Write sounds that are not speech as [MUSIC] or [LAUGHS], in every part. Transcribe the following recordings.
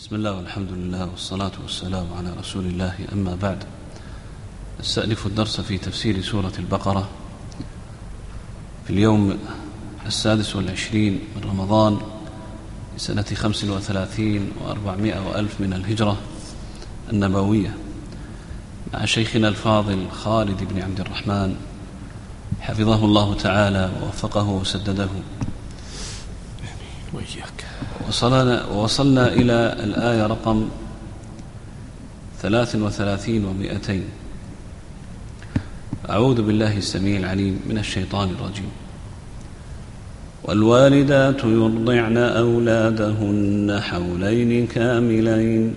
بسم الله والحمد لله والصلاة والسلام على رسول الله. أما بعد نستألف الدرس في تفسير سورة البقرة. في اليوم السادس والعشرين من رمضان لسنة خمس وثلاثين وأربعمائة وألف من الهجرة النبوية مع شيخنا الفاضل خالد بن عبد الرحمن. حفظه الله تعالى ووفقه وسدده. وإياك. وصلنا, وصلنا إلى الآية رقم ثلاث وثلاثين ومائتين أعوذ بالله السميع العليم من الشيطان الرجيم. والوالدات يرضعن أولادهن حولين كاملين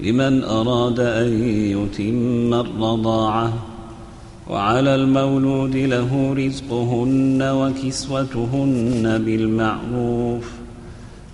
لمن أراد أن يتم الرضاعة وعلى المولود له رزقهن وكسوتهن بالمعروف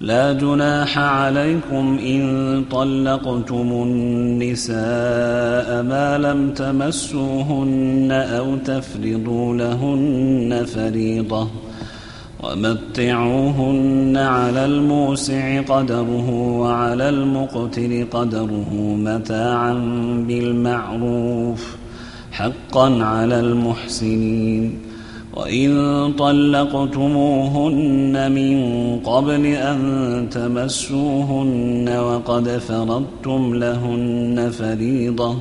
لا جناح عليكم إن طلقتم النساء ما لم تمسوهن أو تفرضوا لهن فريضة ومتعوهن على الموسع قدره وعلى المقتر قدره متاعا بالمعروف حقا على المحسنين. وإن طلقتموهن من قبل أن تمسوهن وقد فرضتم لهن فريضة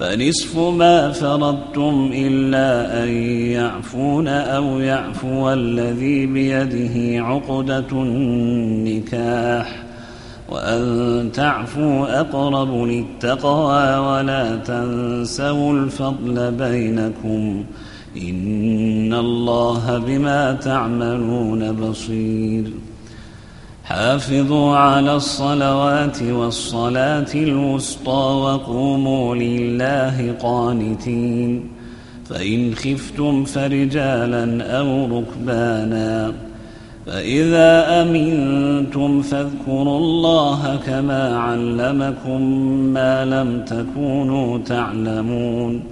فنصف ما فرضتم إلا أن يعفون أو يعفو الذي بيده عقدة النكاح وأن تعفوا أقرب للتقوى ولا تنسوا الفضل بينكم ۖ إن الله بما تعملون بصير. حافظوا على الصلوات والصلاة الوسطى وقوموا لله قانتين. فإن خفتم فرجالا أو ركبانا. فإذا أمنتم فاذكروا الله كما علمكم ما لم تكونوا تعلمون.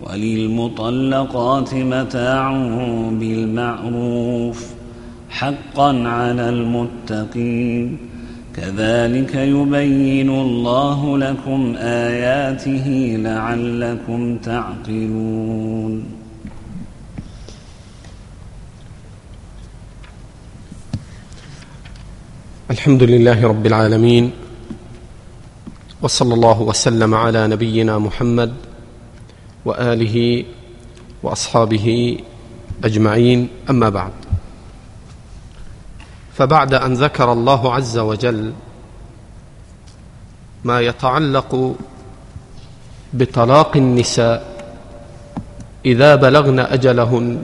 وللمطلقات متاع بالمعروف حقا على المتقين. كذلك يبين الله لكم آياته لعلكم تعقلون. الحمد لله رب العالمين وصلى الله وسلم على نبينا محمد وآله وأصحابه أجمعين أما بعد. فبعد أن ذكر الله عز وجل ما يتعلق بطلاق النساء إذا بلغن أجلهن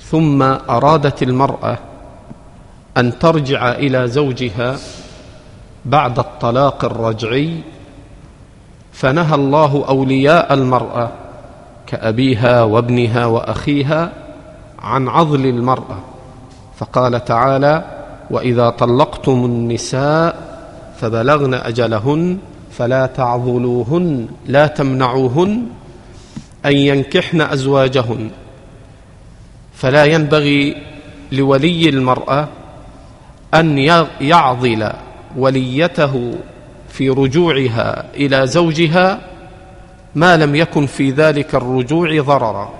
ثم أرادت المرأة أن ترجع إلى زوجها بعد الطلاق الرجعي فنهى الله أولياء المرأة كأبيها وابنها وأخيها عن عضل المرأة. فقال تعالى وإذا طلقتم النساء فبلغن أجلهن فلا تعضلوهن لا تمنعوهن أن ينكحن أزواجهن. فلا ينبغي لولي المرأة أن يعضل وليته في رجوعها إلى زوجها ما لم يكن في ذلك الرجوع ضررا.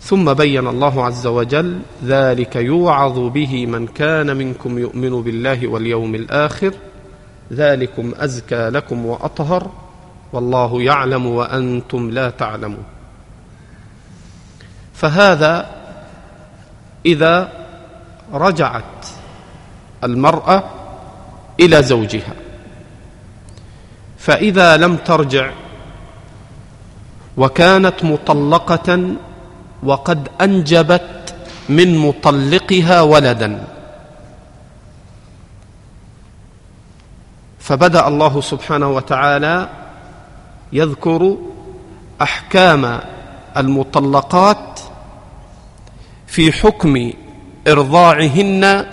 ثم بين الله عز وجل ذلك يوعظ به من كان منكم يؤمن بالله واليوم الآخر. ذلكم أزكى لكم وأطهر والله يعلم وأنتم لا تعلمون. فهذا إذا رجعت المرأة إلى زوجها. فإذا لم ترجع وكانت مطلقة وقد أنجبت من مطلقها ولدا. فبدأ الله سبحانه وتعالى يذكر أحكام المطلقات في حكم إرضاعهن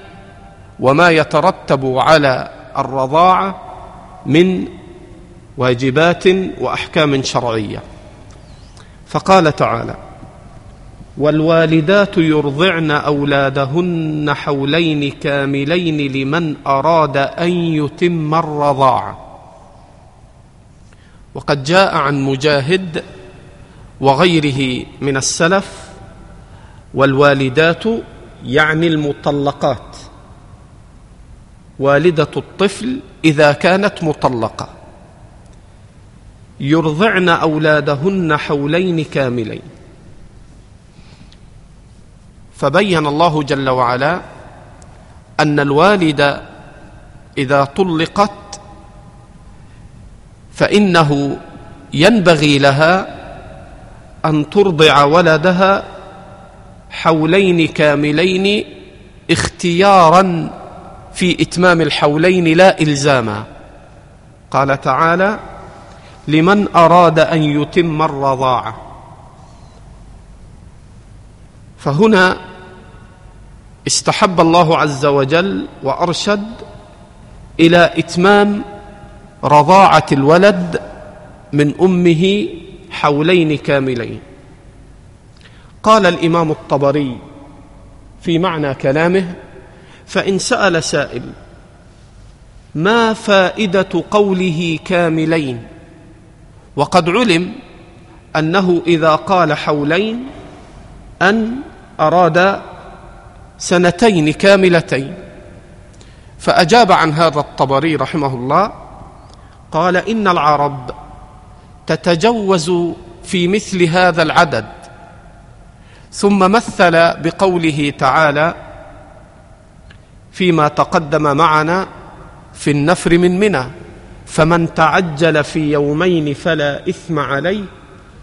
وما يترتب على الرضاعة من واجبات وأحكام شرعية. فقال تعالى والوالدات يرضعن أولادهن حولين كاملين لمن أراد أن يتم الرضاعه وقد جاء عن مجاهد وغيره من السلف والوالدات يعني المطلقات والدة الطفل إذا كانت مطلقة. يرضعن أولادهن حولين كاملين. فبين الله جل وعلا أن الوالد إذا طلقت فإنه ينبغي لها أن ترضع ولدها حولين كاملين اختيارا في إتمام الحولين لا إلزاما. قال تعالى لمن أراد أن يتم الرضاعة. فهنا استحب الله عز وجل وأرشد إلى إتمام رضاعة الولد من أمه حولين كاملين. قال الإمام الطبري في معنى كلامه فإن سأل سائل ما فائدة قوله كاملين؟ وقد علم أنه إذا قال حولين أن أراد سنتين كاملتين. فأجاب عن هذا الطبري رحمه الله قال إن العرب تتجوز في مثل هذا العدد ثم مثل بقوله تعالى فيما تقدم معنا في النفر من منى فمن تعجل في يومين فلا إثم عليه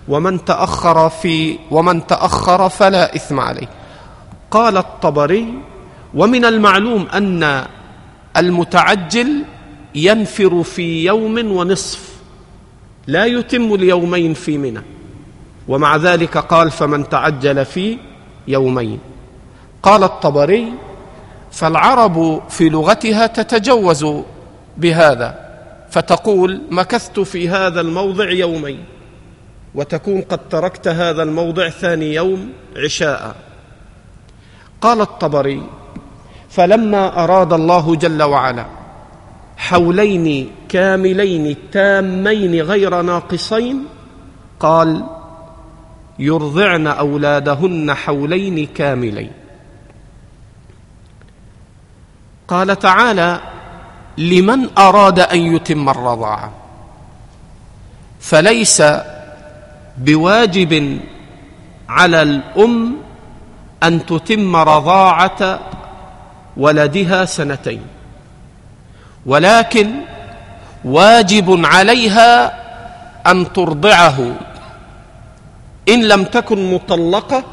ومن تأخر في ومن تأخر فلا إثم عليه. قال الطبري ومن المعلوم أن المتعجل ينفر في يوم ونصف لا يتم اليومين في منى. ومع ذلك قال فمن تعجل في يومين. قال الطبري فالعرب في لغتها تتجوز بهذا. فتقول مكثت في هذا الموضع يومين وتكون قد تركت هذا الموضع ثاني يوم عشاء. قال الطبري فلما أراد الله جل وعلا حولين كاملين تامين غير ناقصين قال يرضعن أولادهن حولين كاملين. قال تعالى لمن أراد أن يتم الرضاعة. فليس بواجب على الأم أن تتم رضاعة ولدها سنتين. ولكن واجب عليها أن ترضعه. إن لم تكن مطلقة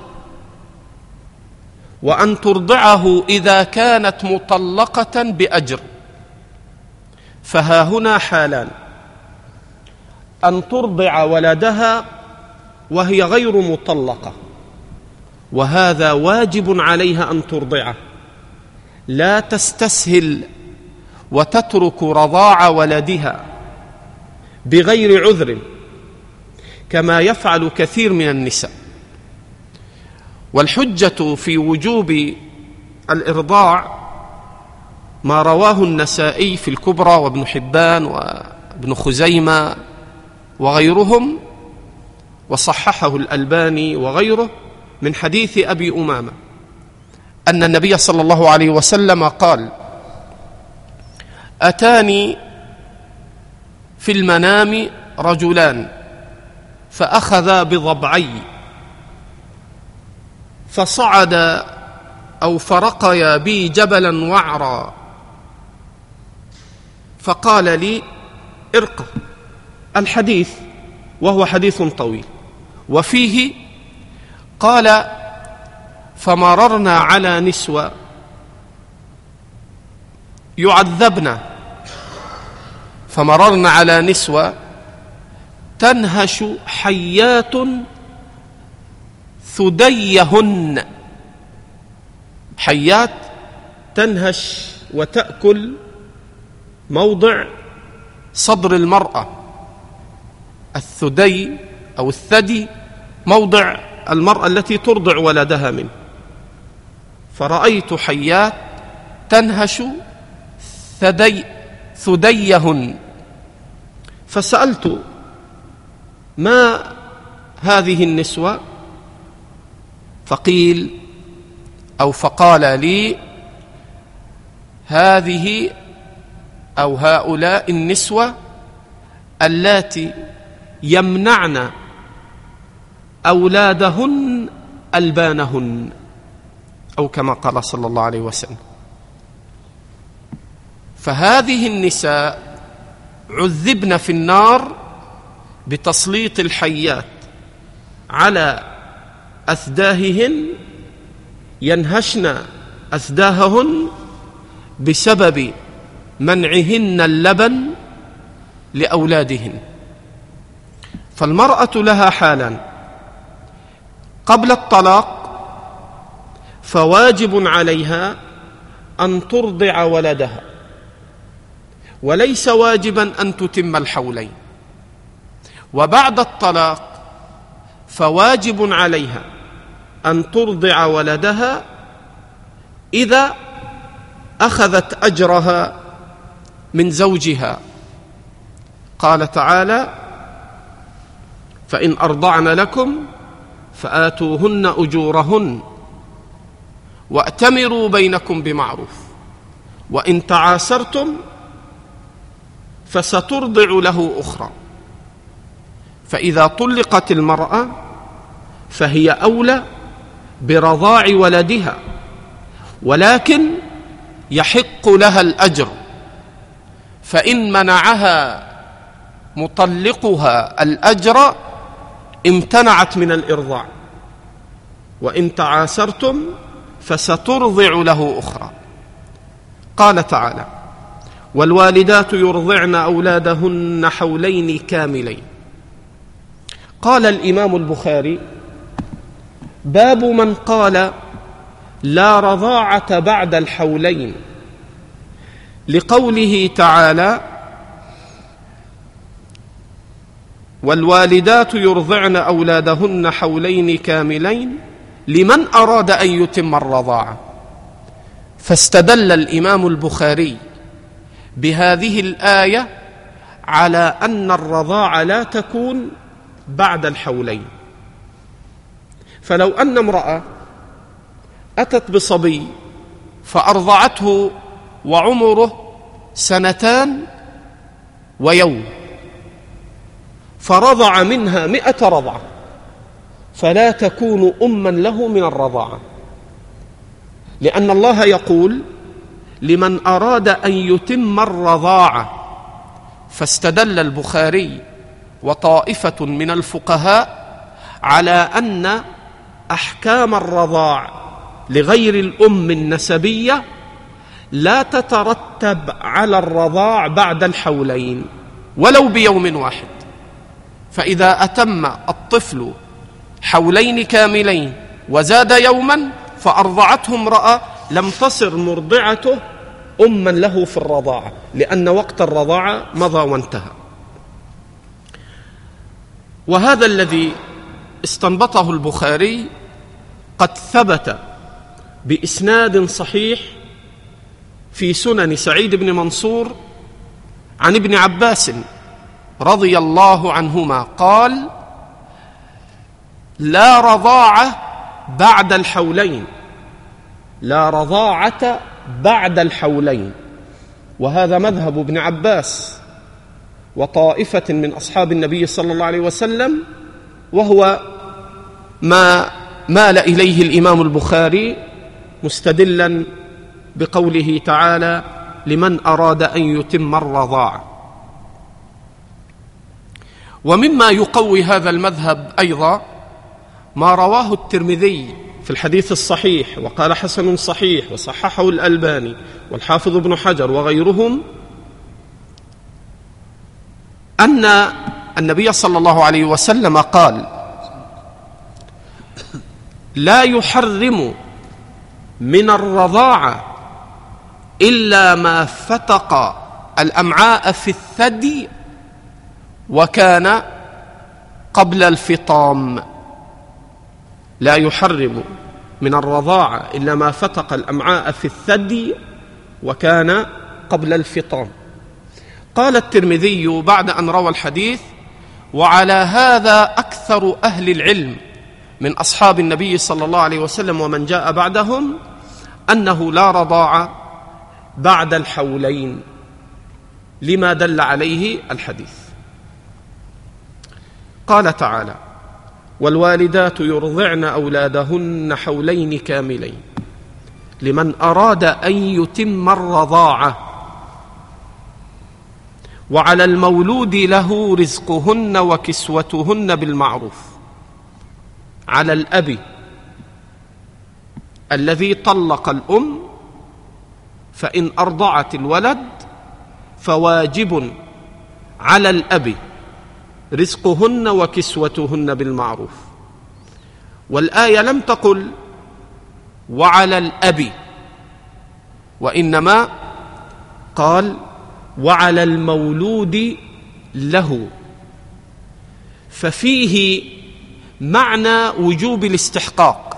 وأن ترضعه إذا كانت مطلقة بأجر. فها هنا حالان. أن ترضع ولدها وهي غير مطلقة. وهذا واجب عليها أن ترضعه. لا تستسهل وتترك رضاع ولدها بغير عذر كما يفعل كثير من النساء. والحجة في وجوب الإرضاع ما رواه النسائي في الكبرى وابن حبان وابن خزيمة وغيرهم وصححه الألباني وغيره من حديث أبي أمامة. أن النبي صلى الله عليه وسلم قال أتاني في المنام رجلان فأخذا بضبعي فصعد أو فرقيا بي جبلا وعرا. فقال لي ارقى الحديث وهو حديث طويل وفيه قال فمررنا على نسوة يعذبن فمررنا على نسوة تنهش حيات ثديهن حيات تنهش وتأكل موضع صدر المرأة الثدي أو الثدي موضع المرأة التي ترضع ولدها منه. فرأيت حيات تنهش ثدي ثديهن. فسألت ما هذه النسوة؟ فقيل أو فقال لي هذه أو هؤلاء النسوة اللاتي يمنعن أولادهن ألبانهن أو كما قال صلى الله عليه وسلم. فهذه النساء عذبن في النار بتسليط الحيات على أثداههن ينهشن أثداههن بسبب منعهن اللبن لأولادهن. فالمرأة لها حالان. قبل الطلاق فواجب عليها أن ترضع ولدها. وليس واجبا أن تتم الحولين. وبعد الطلاق فواجب عليها أن ترضع ولدها إذا أخذت أجرها من زوجها. قال تعالى فإن أرضعن لكم فآتوهن أجورهن وأتمروا بينكم بمعروف وإن تعاسرتم فسترضع له أخرى. فإذا طلقت المرأة فهي أولى برضاع ولدها ولكن يحق لها الأجر فإن منعها مطلقها الأجر امتنعت من الإرضاع. وإن تعاسرتم فسترضع له أخرى. قال تعالى والوالدات يرضعن أولادهن حولين كاملين. قال الإمام البخاري باب من قال لا رضاعة بعد الحولين. لقوله تعالى والوالدات يرضعن أولادهن حولين كاملين لمن أراد أن يتم الرضاعة. فاستدل الإمام البخاري بهذه الآية على أن الرضاعة لا تكون بعد الحولين. فلو أن امرأة أتت بصبي فأرضعته وعمره سنتان ويوم. فرضع منها مئة رضعة. فلا تكون أما له من الرضاعة. لأن الله يقول لمن أراد أن يتم الرضاعة فاستدل البخاري وطائفة من الفقهاء على أن أحكام الرضاع لغير الأم النسبية لا تترتب على الرضاع بعد الحولين ولو بيوم واحد. فإذا أتم الطفل حولين كاملين وزاد يوما فأرضعته امرأة لم تصر مرضعته أما له في الرضاعة لأن وقت الرضاعة مضى وانتهى. وهذا الذي استنبطه البخاري قد ثبت بإسناد صحيح في سنن سعيد بن منصور عن ابن عباس رضي الله عنهما قال لا رضاعة بعد الحولين لا رضاعة بعد الحولين. وهذا مذهب ابن عباس وطائفة من أصحاب النبي صلى الله عليه وسلم وهو ما مال إليه الإمام البخاري مستدلا بقوله تعالى لمن أراد أن يتم الرضاعه ومما يقوي هذا المذهب أيضا ما رواه الترمذي في الحديث الصحيح وقال حسن صحيح وصححه الألباني والحافظ ابن حجر وغيرهم أن النبي صلى الله عليه وسلم قال لا يحرم من الرضاعه إلا ما فتق الأمعاء في الثدي وكان قبل الفطام. لا يحرم من الرضاعه إلا ما فتق الأمعاء في الثدي وكان قبل الفطام. قال الترمذي بعد أن روى الحديث وعلى هذا أكثر أهل العلم من أصحاب النبي صلى الله عليه وسلم ومن جاء بعدهم أنه لا رضاعه بعد الحولين لما دل عليه الحديث. قال تعالى والوالدات يرضعن أولادهن حولين كاملين. لمن أراد أن يتم الرضاعة وعلى المولود له رزقهن وكسوتهن بالمعروف. على الأب الذي طلق الأم فإن أرضعت الولد فواجب على الأب رزقهن وكسوتهن بالمعروف. والآية لم تقل وعلى الأب وإنما قال وعلى المولود له. ففيه معنى وجوب الاستحقاق.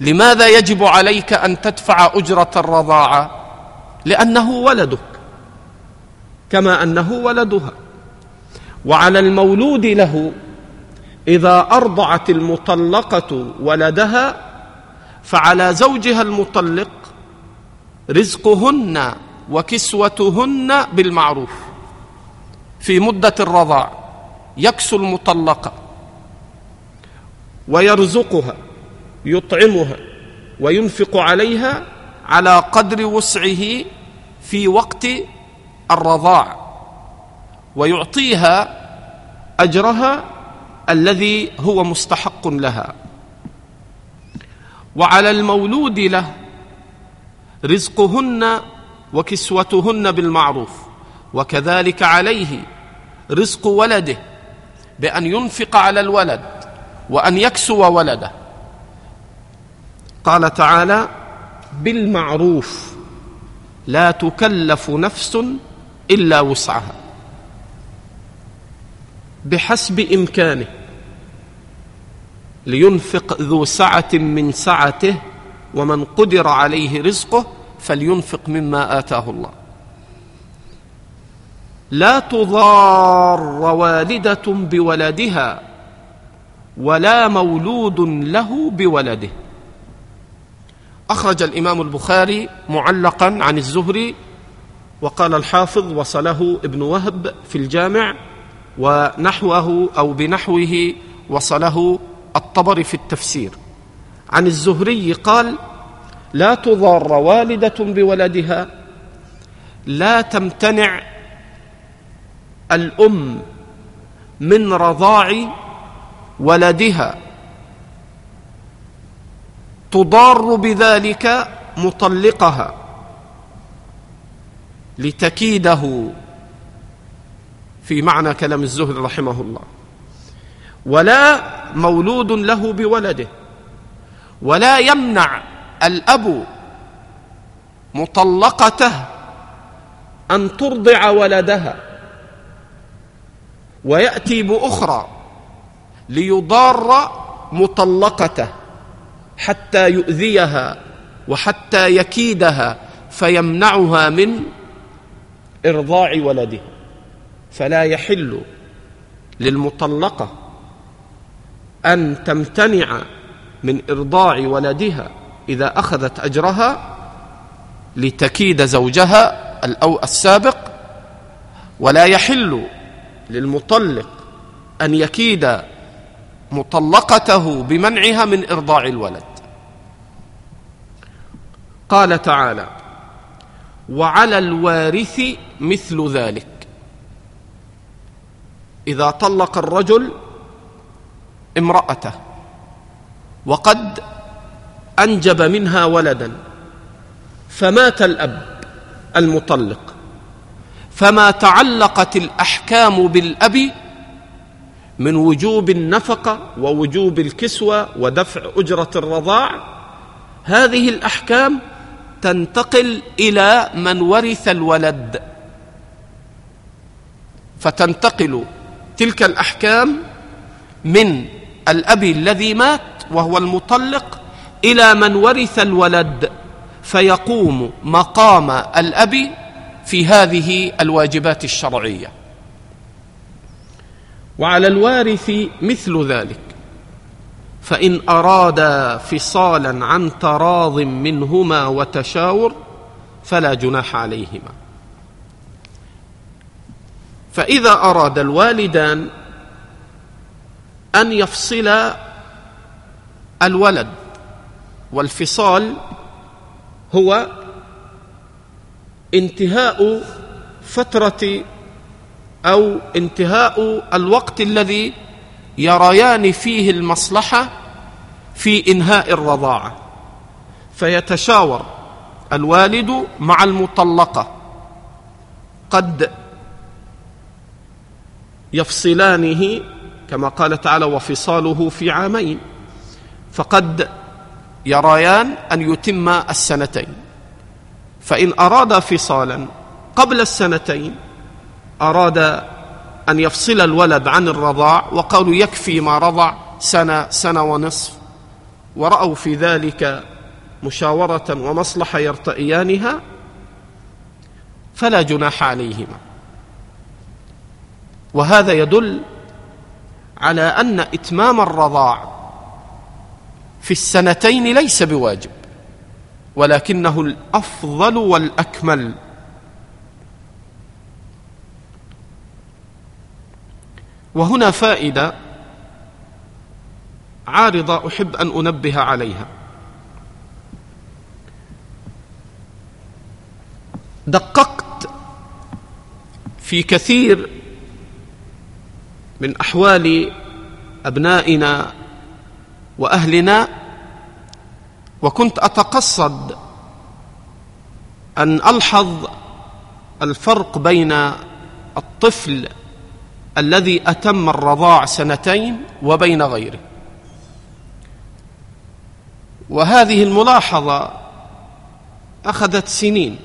لماذا يجب عليك أن تدفع أجرة الرضاعة؟ لأنه ولدك كما أنه ولدها. وعلى المولود له إذا أرضعت المطلقة ولدها فعلى زوجها المطلق رزقهن وكسوتهن بالمعروف. في مدة الرضاع يكسو المطلقة ويرزقها. يطعمها وينفق عليها على قدر وسعه في وقت الرضاع ويعطيها أجرها الذي هو مستحق لها. وعلى المولود له رزقهن وكسوتهن بالمعروف وكذلك عليه رزق ولده بأن ينفق على الولد وأن يكسو ولده. قال تعالى بالمعروف لا تكلف نفس إلا وسعها بحسب إمكانه لينفق ذو سعة من سعته ومن قدر عليه رزقه فلينفق مما آتاه الله. لا تضار والدة بولدها ولا مولود له بولده. أخرج الإمام البخاري معلقا عن الزهري وقال الحافظ وصله ابن وهب في الجامع ونحوه أو بنحوه وصله الطبري في التفسير. عن الزهري قال لا تضار والدة بولدها لا تمتنع الأم من رضاع ولدها تضار بذلك مطلقها لتكيده في معنى كلام الزهري رحمه الله. ولا مولود له بولده ولا يمنع الأب مطلقته أن ترضع ولدها. ويأتي بأخرى ليضار مطلقته. حتى يؤذيها وحتى يكيدها فيمنعها من إرضاع ولده. فلا يحل للمطلقة أن تمتنع من إرضاع ولدها إذا أخذت أجرها لتكيد زوجها الأو السابق. ولا يحل للمطلق أن يكيد مطلقته بمنعها من إرضاع الولد. قال تعالى وعلى الوارث مثل ذلك. إذا طلق الرجل امرأته وقد أنجب منها ولدا فمات الأب المطلق. فما تعلقت الأحكام بالأب من وجوب النفقة ووجوب الكسوة ودفع أجرة الرضاع. هذه الأحكام تنتقل إلى من ورث الولد. فتنتقل تلك الأحكام من الأب الذي مات وهو المطلق إلى من ورث الولد. فيقوم مقام الأب في هذه الواجبات الشرعية. وعلى الوارث مثل ذلك. فإن أرادا فصالا عن تراض منهما وتشاور فلا جناح عليهما. فإذا أراد الوالدان أن يفصلا الولد والفصال هو انتهاء فترة أو انتهاء الوقت الذي يريان فيه المصلحة في إنهاء الرضاعة. فيتشاور الوالد مع المطلقة. قد يفصلانه كما قال تعالى وفصاله في عامين. فقد يريان أن يتم السنتين. فإن اراد فصالا قبل السنتين اراد أن يفصل الولد عن الرضاع وقالوا يكفي ما رضع سنة سنة ونصف. ورأوا في ذلك مشاورة ومصلحة يرتئيانها فلا جناح عليهما. وهذا يدل على أن إتمام الرضاع في السنتين ليس بواجب ولكنه الأفضل والأكمل. وهنا فائدة عارضة أحب أن أنبه عليها. دققت في كثير من أحوال أبنائنا وأهلنا وكنت أتقصد أن ألحظ الفرق بين الطفل الذي أتم الرضاع سنتين وبين غيره. وهذه الملاحظة أخذت سنين.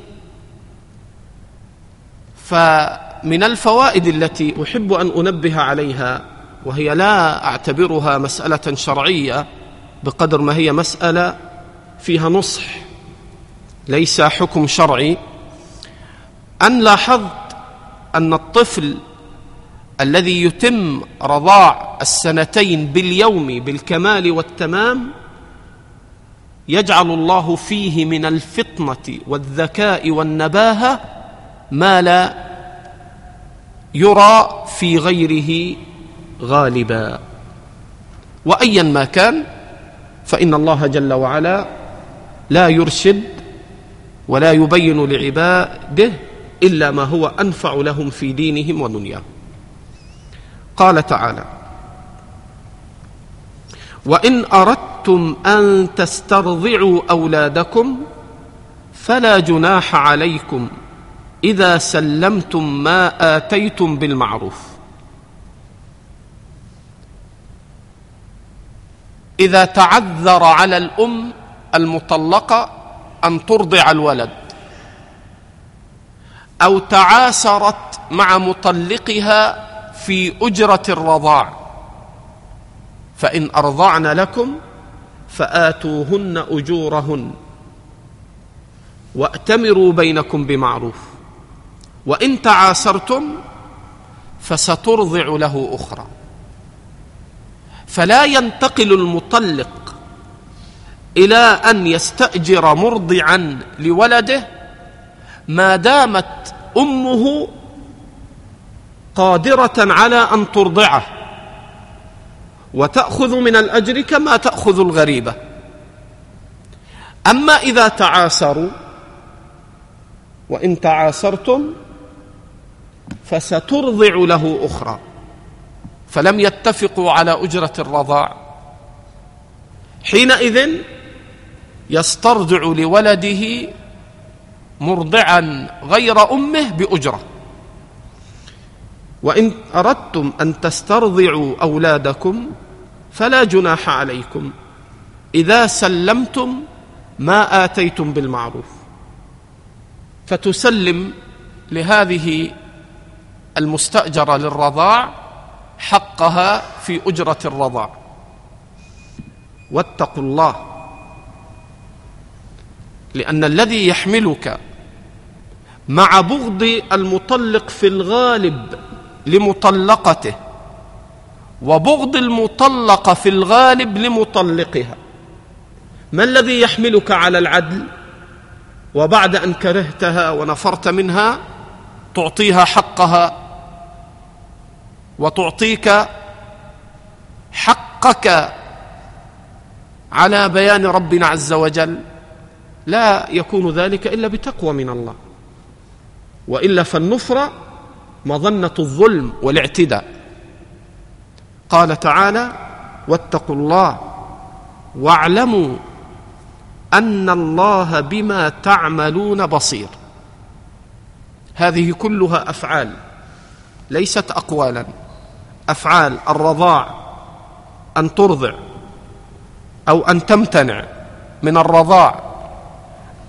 فمن الفوائد التي أحب أن أنبه عليها وهي لا أعتبرها مسألة شرعية بقدر ما هي مسألة فيها نصح ليس حكم شرعي. أن لاحظت أن الطفل الذي يتم رضاع السنتين باليوم بالكمال والتمام يجعل الله فيه من الفطنة والذكاء والنباهة ما لا يرى في غيره غالبا. وايا ما كان فإن الله جل وعلا لا يرشد ولا يبين لعباده إلا ما هو أنفع لهم في دينهم ودنياهم. قال تعالى وإن أردتم أن تسترضعوا أولادكم فلا جناح عليكم إذا سلمتم ما آتيتم بالمعروف. إذا تعذر على الأم المطلقة أن ترضع الولد أو تعاسرت مع مطلقها في أجرة الرضاع. فإن أرضعن لكم فآتوهن أجورهن وأتمروا بينكم بمعروف. وإن تعاسرتم فسترضع له أخرى. فلا ينتقل المطلق إلى أن يستأجر مرضعا لولده ما دامت أمه قادرة على أن ترضعه. وتأخذ من الأجر كما تأخذ الغريبة. أما إذا تعاسروا وإن تعاسرتم فسترضع له أخرى. فلم يتفقوا على أجرة الرضاع. حينئذ يسترضع لولده مرضعا غير أمه بأجرة. وإن أردتم أن تسترضعوا أولادكم فلا جناح عليكم. إذا سلمتم ما آتيتم بالمعروف. فتسلم لهذه المستأجرة للرضاع حقها في أجرة الرضاع. واتقوا الله لأن الذي يحملك مع بغض المطلق في الغالب لمطلقته وبغض المطلقه في الغالب لمطلقها. ما الذي يحملك على العدل؟ وبعد أن كرهتها ونفرت منها تعطيها حقها وتعطيك حقك على بيان ربنا عز وجل. لا يكون ذلك إلا بتقوى من الله وإلا فالنفره مظنة الظلم والاعتداء. قال تعالى واتقوا الله واعلموا أن الله بما تعملون بصير. هذه كلها أفعال ليست اقوالا. أفعال الرضاع أن ترضع أو أن تمتنع من الرضاع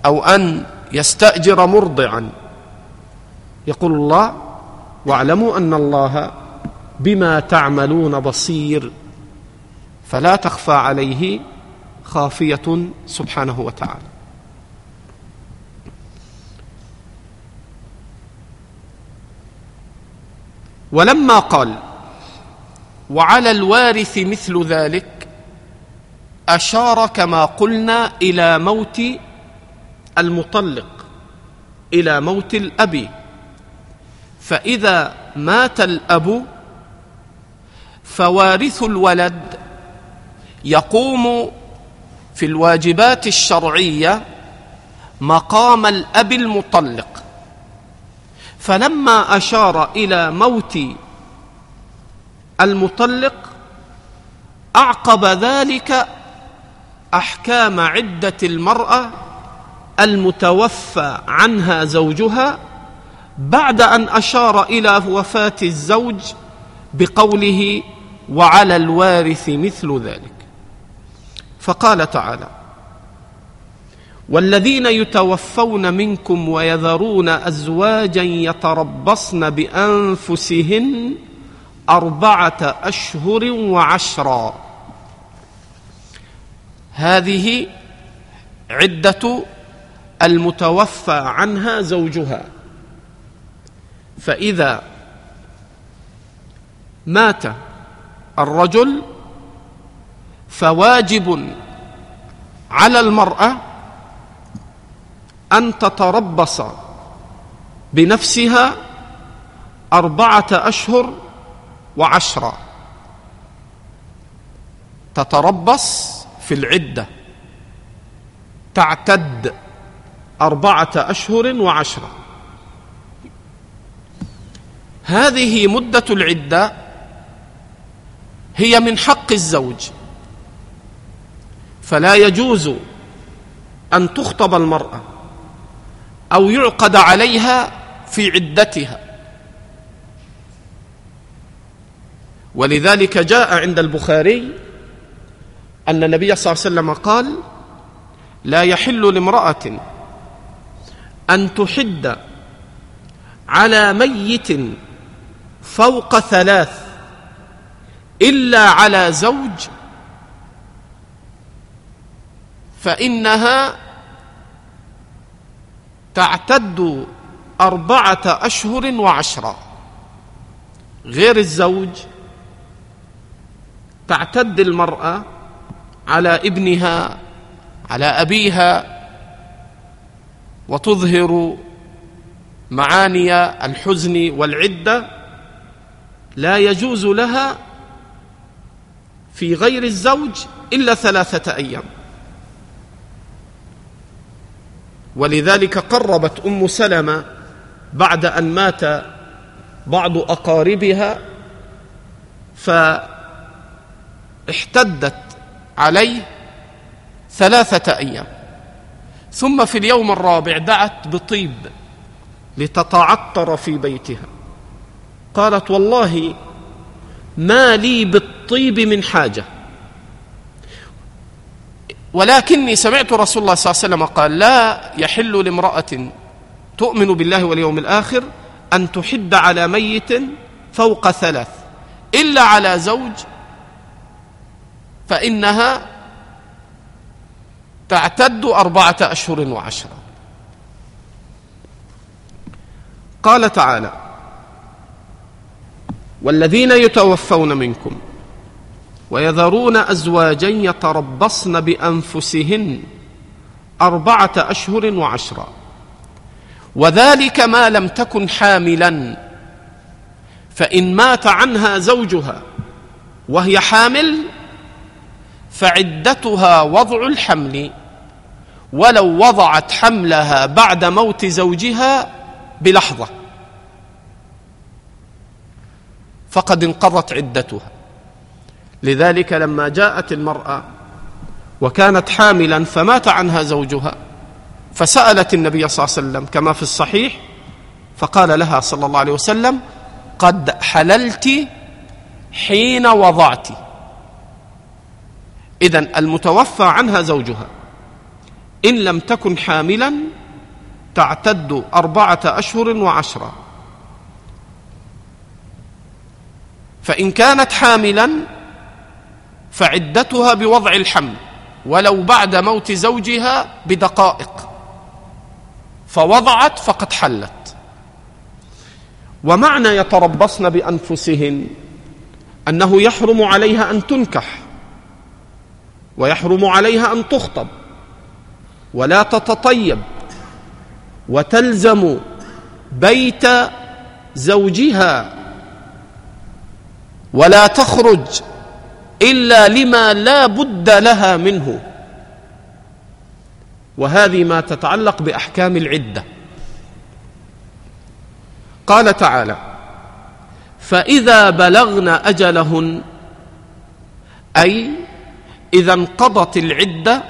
أو أن يستأجر مرضعا. يقول الله واعلموا أن الله بما تعملون بصير. فلا تخفى عليه خافية سبحانه وتعالى. ولما قال وعلى الوارث مثل ذلك أشار كما قلنا إلى موت المطلق إلى موت الاب فإذا مات الأب فوارث الولد يقوم في الواجبات الشرعية مقام الأب المطلق. فلما أشار إلى موت المطلق أعقب ذلك أحكام عدة المرأة المتوفى عنها زوجها بعد أن أشار إلى وفاة الزوج بقوله وعلى الوارث مثل ذلك. فقال تعالى والذين يتوفون منكم ويذرون أزواجا يتربصن بأنفسهن أربعة أشهر وعشرا. هذه عدة المتوفى عنها زوجها. فإذا مات الرجل فواجب على المرأة أن تتربص بنفسها أربعة أشهر وعشرا تتربص في العدة. تعتد أربعة أشهر وعشرا هذه مدة العدة هي من حق الزوج. فلا يجوز أن تخطب المرأة أو يعقد عليها في عدتها. ولذلك جاء عند البخاري أن النبي صلى الله عليه وسلم قال لا يحل لامرأة أن تحد على ميت فوق ثلاث إلا على زوج فإنها تعتد أربعة أشهر وعشرا غير الزوج تعتد المرأة على ابنها على أبيها وتظهر معاني الحزن والعدة. لا يجوز لها في غير الزوج إلا ثلاثة أيام. ولذلك قربت أم سلمة بعد أن مات بعض أقاربها فاحتدت عليه ثلاثة أيام. ثم في اليوم الرابع دعت بطيب لتتعطر في بيتها. قالت والله ما لي بالطيب من حاجة. ولكني سمعت رسول الله صلى الله عليه وسلم قال لا يحل لامرأة تؤمن بالله واليوم الآخر أن تحد على ميت فوق ثلاث إلا على زوج فإنها تعتد أربعة أشهر وعشرا قال تعالى والذين يتوفون منكم ويذرون أزواجا يتربصن بأنفسهن أربعة أشهر وعشرا وذلك ما لم تكن حاملا. فإن مات عنها زوجها وهي حامل فعدتها وضع الحمل. ولو وضعت حملها بعد موت زوجها بلحظة. فقد انقضت عدتها. لذلك لما جاءت المرأة وكانت حاملا فمات عنها زوجها فسألت النبي صلى الله عليه وسلم كما في الصحيح فقال لها صلى الله عليه وسلم قد حللت حين وضعت. اذا المتوفى عنها زوجها إن لم تكن حاملا تعتد أربعة أشهر وعشرا فإن كانت حاملا فعدتها بوضع الحمل ولو بعد موت زوجها بدقائق. فوضعت فقد حلت. ومعنى يتربصن بأنفسهن أنه يحرم عليها أن تنكح ويحرم عليها أن تخطب ولا تتطيب وتلزم بيت زوجها ولا تخرج إلا لما لا بد لها منه. وهذه ما تتعلق بأحكام العدة. قال تعالى فإذا بلغن أجلهن أي إذا انقضت العدة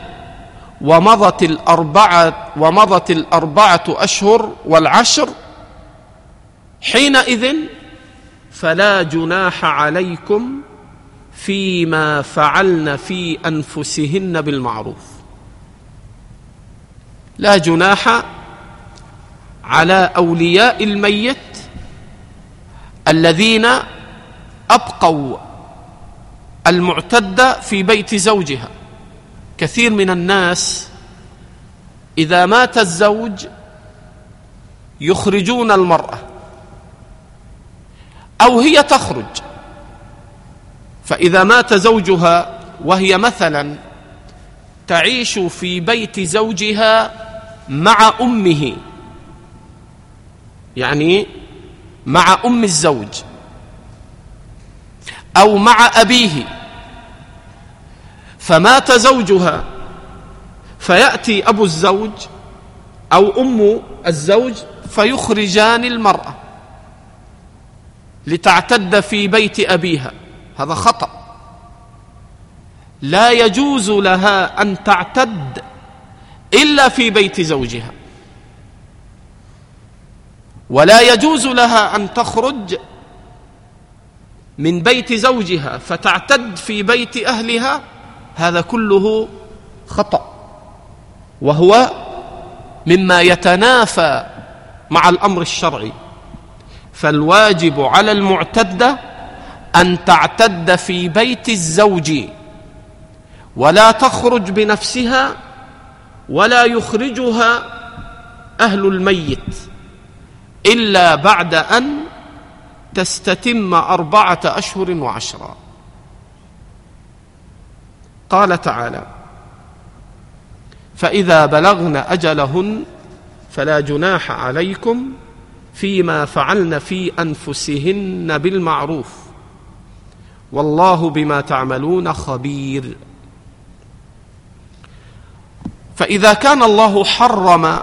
ومضت الأربعة ومضت الأربعة أشهر والعشر حينئذ فلا جناح عليكم فيما فعلن في أنفسهن بالمعروف. لا جناح على أولياء الميت الذين أبقوا المعتده في بيت زوجها. كثير من الناس إذا مات الزوج يخرجون المرأة. أو هي تخرج. فإذا مات زوجها وهي مثلا تعيش في بيت زوجها مع أمه. يعني مع أم الزوج. أو مع أبيه. فمات زوجها فيأتي أبو الزوج أو أم الزوج فيخرجان المرأة. لتعتد في بيت أبيها. هذا خطأ. لا يجوز لها أن تعتد إلا في بيت زوجها. ولا يجوز لها أن تخرج من بيت زوجها فتعتد في بيت أهلها. هذا كله خطأ. وهو مما يتنافى مع الأمر الشرعي. فالواجب على المعتده أن تعتد في بيت الزوج ولا تخرج بنفسها ولا يخرجها أهل الميت إلا بعد أن تستتم أربعة أشهر وعشرا قال تعالى فإذا بلغن أجلهن فلا جناح عليكم فيما فعلن في أنفسهن بالمعروف. والله بما تعملون خبير. فإذا كان الله حرم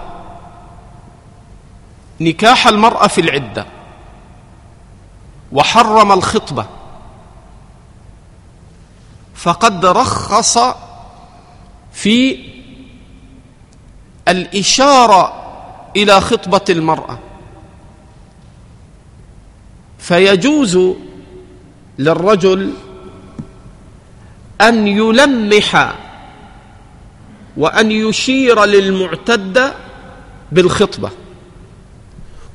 نكاح المرأة في العدة وحرم الخطبة فقد رخص في الإشارة إلى خطبة المرأة. فيجوز للرجل أن يلمح وأن يشير للمعتده بالخطبة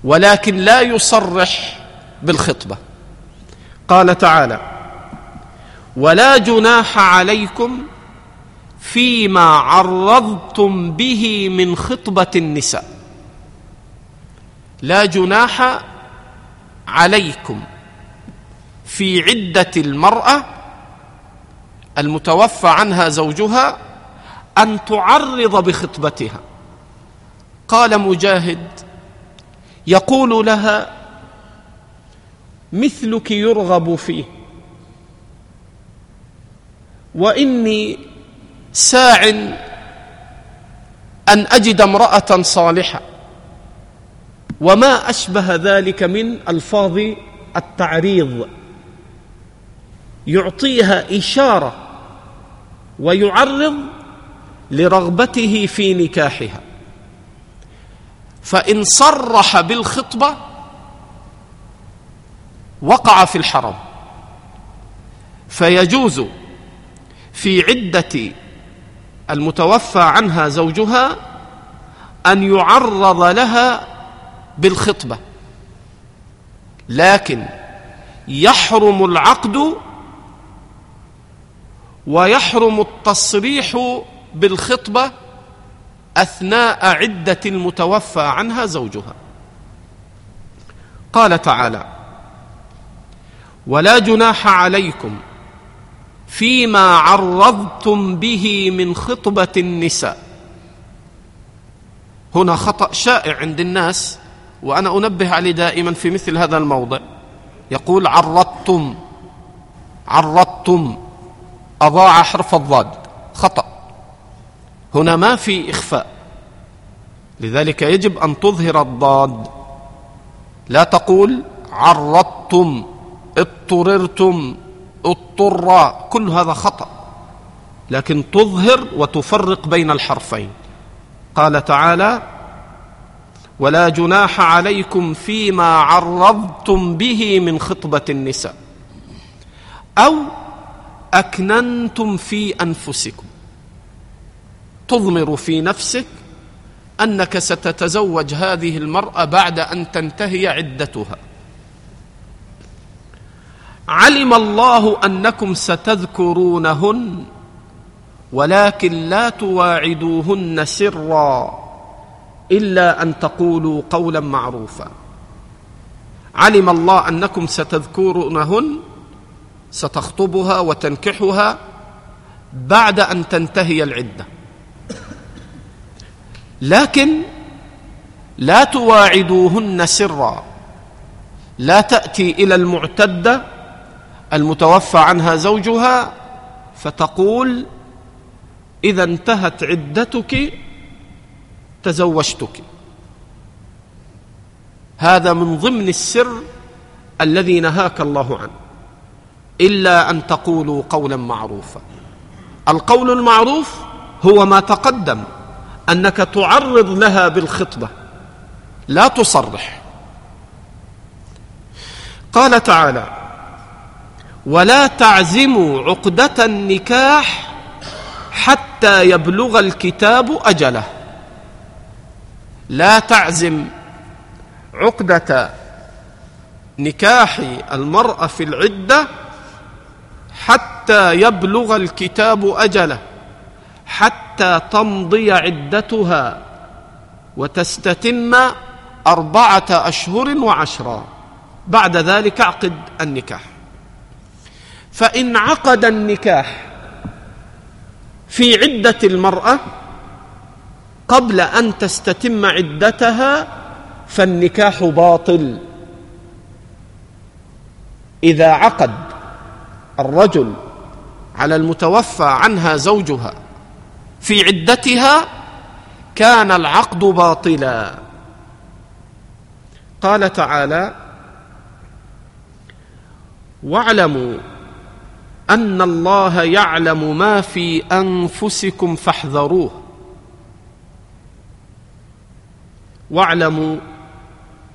ولكن لا يصرح بالخطبة. قال تعالى ولا جناح عليكم فيما عرضتم به من خطبة النساء. لا جناح عليكم في عدة المرأة المتوفى عنها زوجها أن تعرض بخطبتها. قال مجاهد يقول لها مثلك يرغب فيه. وإني ساع أن أجد امرأة صالحة. وما أشبه ذلك من ألفاظ التعريض. يعطيها إشارة ويعرض لرغبته في نكاحها. فإن صرح بالخطبة وقع في الحرم. فيجوز في عدة المتوفى عنها زوجها أن يعرض لها بالخطبة. لكن يحرم العقد ويحرم التصريح بالخطبة أثناء عدة المتوفى عنها زوجها. قال تعالى ولا جناح عليكم فيما عرضتم به من خطبة النساء. هنا خطأ شائع عند الناس. وأنا أنبه عليه دائما في مثل هذا الموضع. يقول عرضتم عرضتم أضاع حرف الضاد خطأ. هنا ما في إخفاء. لذلك يجب أن تظهر الضاد. لا تقول عرضتم اضطررتم اضطر كل هذا خطأ. لكن تظهر وتفرق بين الحرفين. قال تعالى ولا جناح عليكم فيما عرضتم به من خطبة النساء. أو أكننتم في أنفسكم. تضمر في نفسك أنك ستتزوج هذه المرأة بعد أن تنتهي عدتها. علم الله أنكم ستذكرونهن ولكن لا تواعدوهن سرا. إلا أن تقولوا قولا معروفا. علم الله أنكم ستذكرونهن ستخطبها وتنكحها بعد أن تنتهي العدة. لكن لا تواعدوهن سرا. لا تأتي إلى المعتدة المتوفى عنها زوجها فتقول إذا انتهت عدتك تزوجتك. هذا من ضمن السر الذي نهاك الله عنه. إلا أن تقولوا قولا معروفا. القول المعروف هو ما تقدم أنك تعرض لها بالخطبة. لا تصرح. قال تعالى ولا تعزموا عقدة النكاح حتى يبلغ الكتاب أجله. لا تعزم عقدة نكاح المرأة في العدة حتى يبلغ الكتاب أجله حتى تمضي عدتها وتستتم أربعة أشهر وعشرا بعد ذلك اعقد النكاح. فإن عقد النكاح في عدة المرأة قبل أن تستتم عدتها فالنكاح باطل. إذا عقد الرجل على المتوفى عنها زوجها في عدتها كان العقد باطلا. قال تعالى واعلموا أن الله يعلم ما في أنفسكم فاحذروه. واعلموا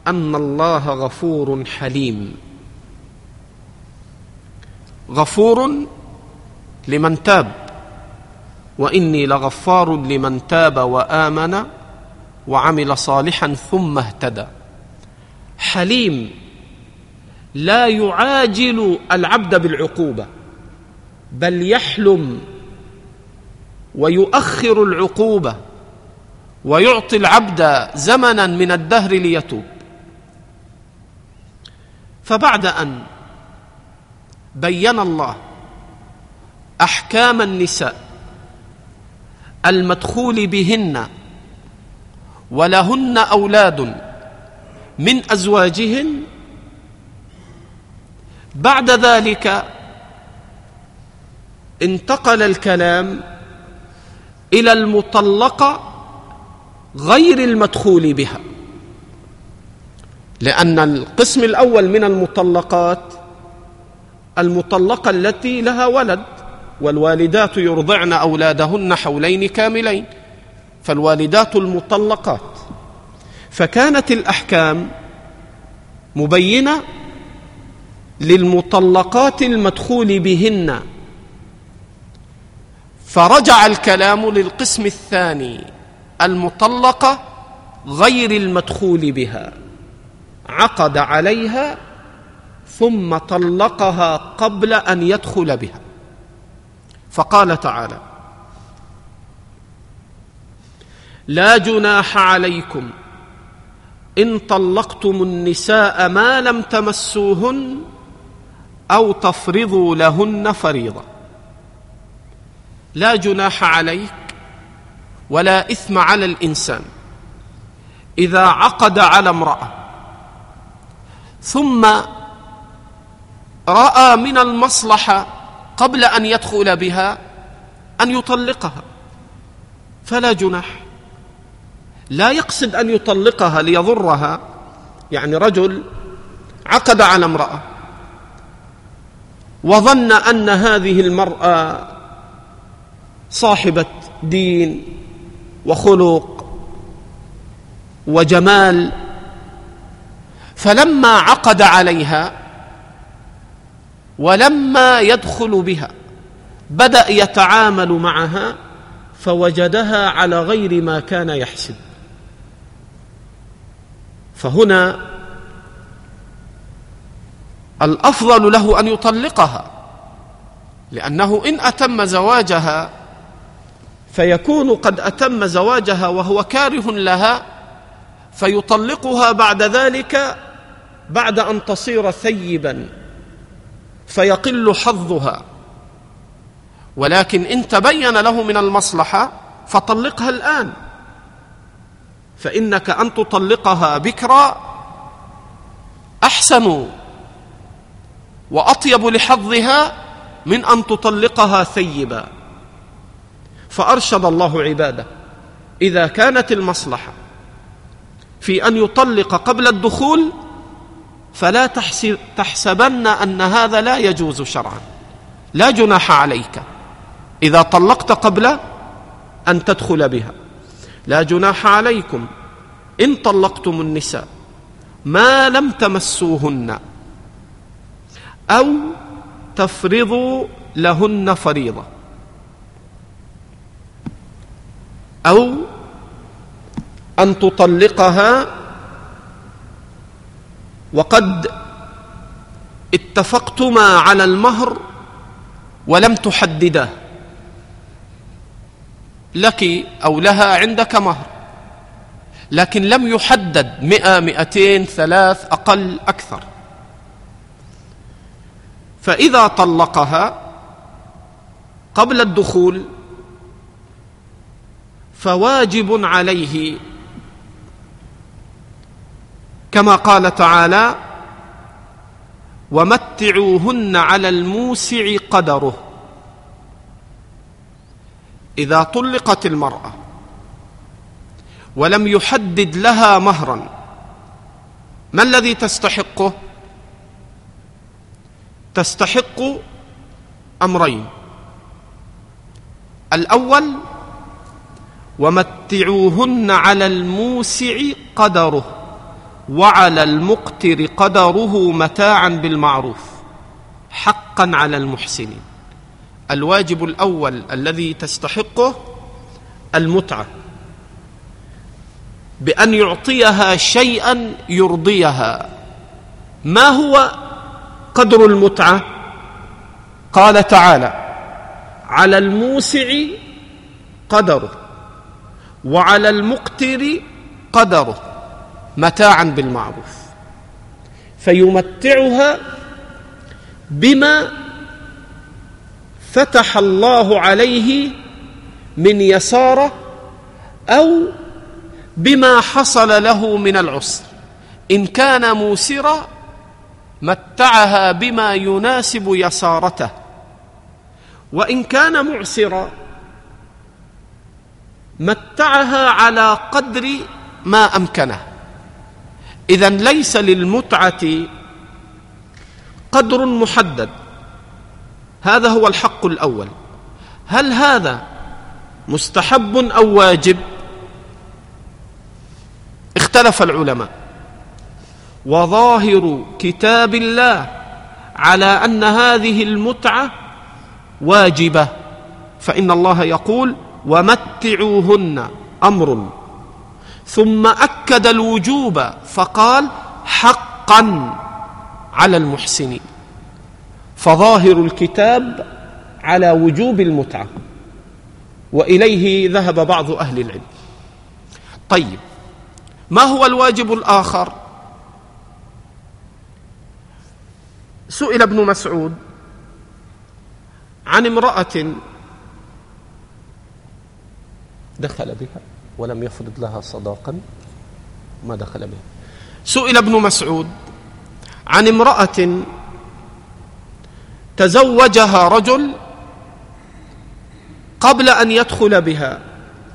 أن الله غفور حليم. غفور لمن تاب وإني لغفار لمن تاب وآمن وعمل صالحا ثم اهتدى. حليم لا يعاجل العبد بالعقوبة بل يحلم ويؤخر العقوبة. ويعطي العبد زمنا من الدهر ليتوب. فبعد أن بين الله أحكام النساء المدخول بهن ولهن أولاد من أزواجهن بعد ذلك انتقل الكلام إلى المطلقة غير المدخول بها. لأن القسم الأول من المطلقات المطلقة التي لها ولد والوالدات يرضعن أولادهن حولين كاملين فالوالدات المطلقات. فكانت الأحكام مبينة للمطلقات المدخول بهن. فرجع الكلام للقسم الثاني. المطلقة غير المدخول بها عقد عليها ثم طلقها قبل أن يدخل بها. فقال تعالى لا جناح عليكم إن طلقتم النساء ما لم تمسوهن أو تفرضوا لهن فريضة. لا جناح عليك ولا إثم على الإنسان. إذا عقد على امرأة ثم رأى من المصلحة قبل أن يدخل بها أن يطلقها فلا جناح. لا يقصد أن يطلقها ليضرها يعني رجل عقد على امرأة وظن أن هذه المرأة صاحبة دين وخلق وجمال فلما عقد عليها ولما يدخل بها بدأ يتعامل معها فوجدها على غير ما كان يحسب. فهنا الأفضل له أن يطلقها لأنه إن أتم زواجها فيكون قد أتم زواجها وهو كاره لها فيطلقها بعد ذلك بعد أن تصير ثيبا فيقل حظها. ولكن إن تبين له من المصلحة فطلقها الآن. فإنك أن تطلقها بكرا أحسن وأطيب لحظها من أن تطلقها ثيبا. فأرشد الله عباده. إذا كانت المصلحة في أن يطلق قبل الدخول فلا تحسبن أن هذا لا يجوز شرعا. لا جناح عليك. إذا طلقت قبل أن تدخل بها. لا جناح عليكم. إن طلقتم النساء ما لم تمسوهن. أو تفرضوا لهن فريضة. أو أن تطلقها وقد اتفقتما على المهر ولم تحدده. لك أو لها عندك مهر لكن لم يحدد مئة مئتين ثلاث أقل أكثر. فإذا طلقها قبل الدخول فواجب عليه. كما قال تعالى ومتعوهن على الموسع قدره. إذا طلقت المرأة ولم يحدد لها مهرا ما الذي تستحقه؟ تستحق أمرين الأول ومتعوهن على الموسع قدره وعلى المقتر قدره متاعا بالمعروف حقا على المحسنين. الواجب الأول الذي تستحقه المتعة بأن يعطيها شيئا يرضيها. ما هو قدر المتعة؟ قال تعالى على الموسع قدره. وعلى المقتر قدره متاعا بالمعروف. فيمتعها بما فتح الله عليه من يساره أو بما حصل له من العسر. إن كان موسرا متعها بما يناسب يسارته. وإن كان معسرا متعها على قدر ما أمكنه. اذا ليس للمتعة قدر محدد. هذا هو الحق الأول. هل هذا مستحب أو واجب؟ اختلف العلماء. وظاهر كتاب الله على أن هذه المتعة واجبة. فإن الله يقول ومتعوهن أمر. ثم أكد الوجوب فقال حقا على المحسنين. فظاهر الكتاب على وجوب المتعة وإليه ذهب بعض أهل العلم. طيب ما هو الواجب الآخر؟ سئل ابن مسعود عن امرأة دخل بها ولم يفرض لها صداقا ما دخل بها. سئل ابن مسعود عن امرأة تزوجها رجل قبل أن يدخل بها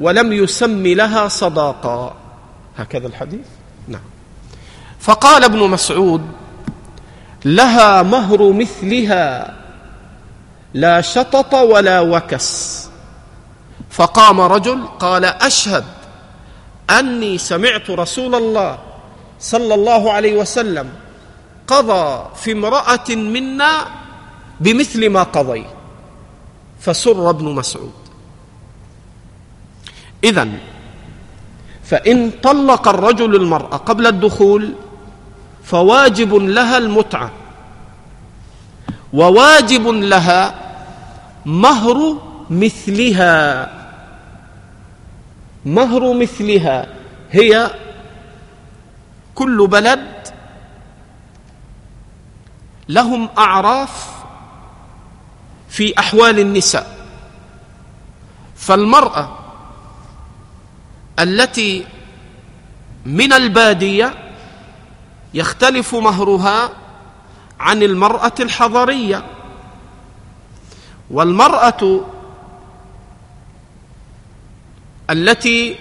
ولم يسم لها صداقا. هكذا الحديث؟ نعم. فقال ابن مسعود لها مهر مثلها لا شطط ولا وكس. فقام رجل قال أشهد أني سمعت رسول الله صلى الله عليه وسلم قضى في امرأة منا بمثل ما قضي فسر ابن مسعود. اذا فإن طلق الرجل المرأة قبل الدخول فواجب لها المتعة وواجب لها مهر مثلها. مهر مثلها. هي كل بلد لهم أعراف في أحوال النساء. فالمرأة التي من البادية يختلف مهرها عن المرأة الحضرية. والمرأة التي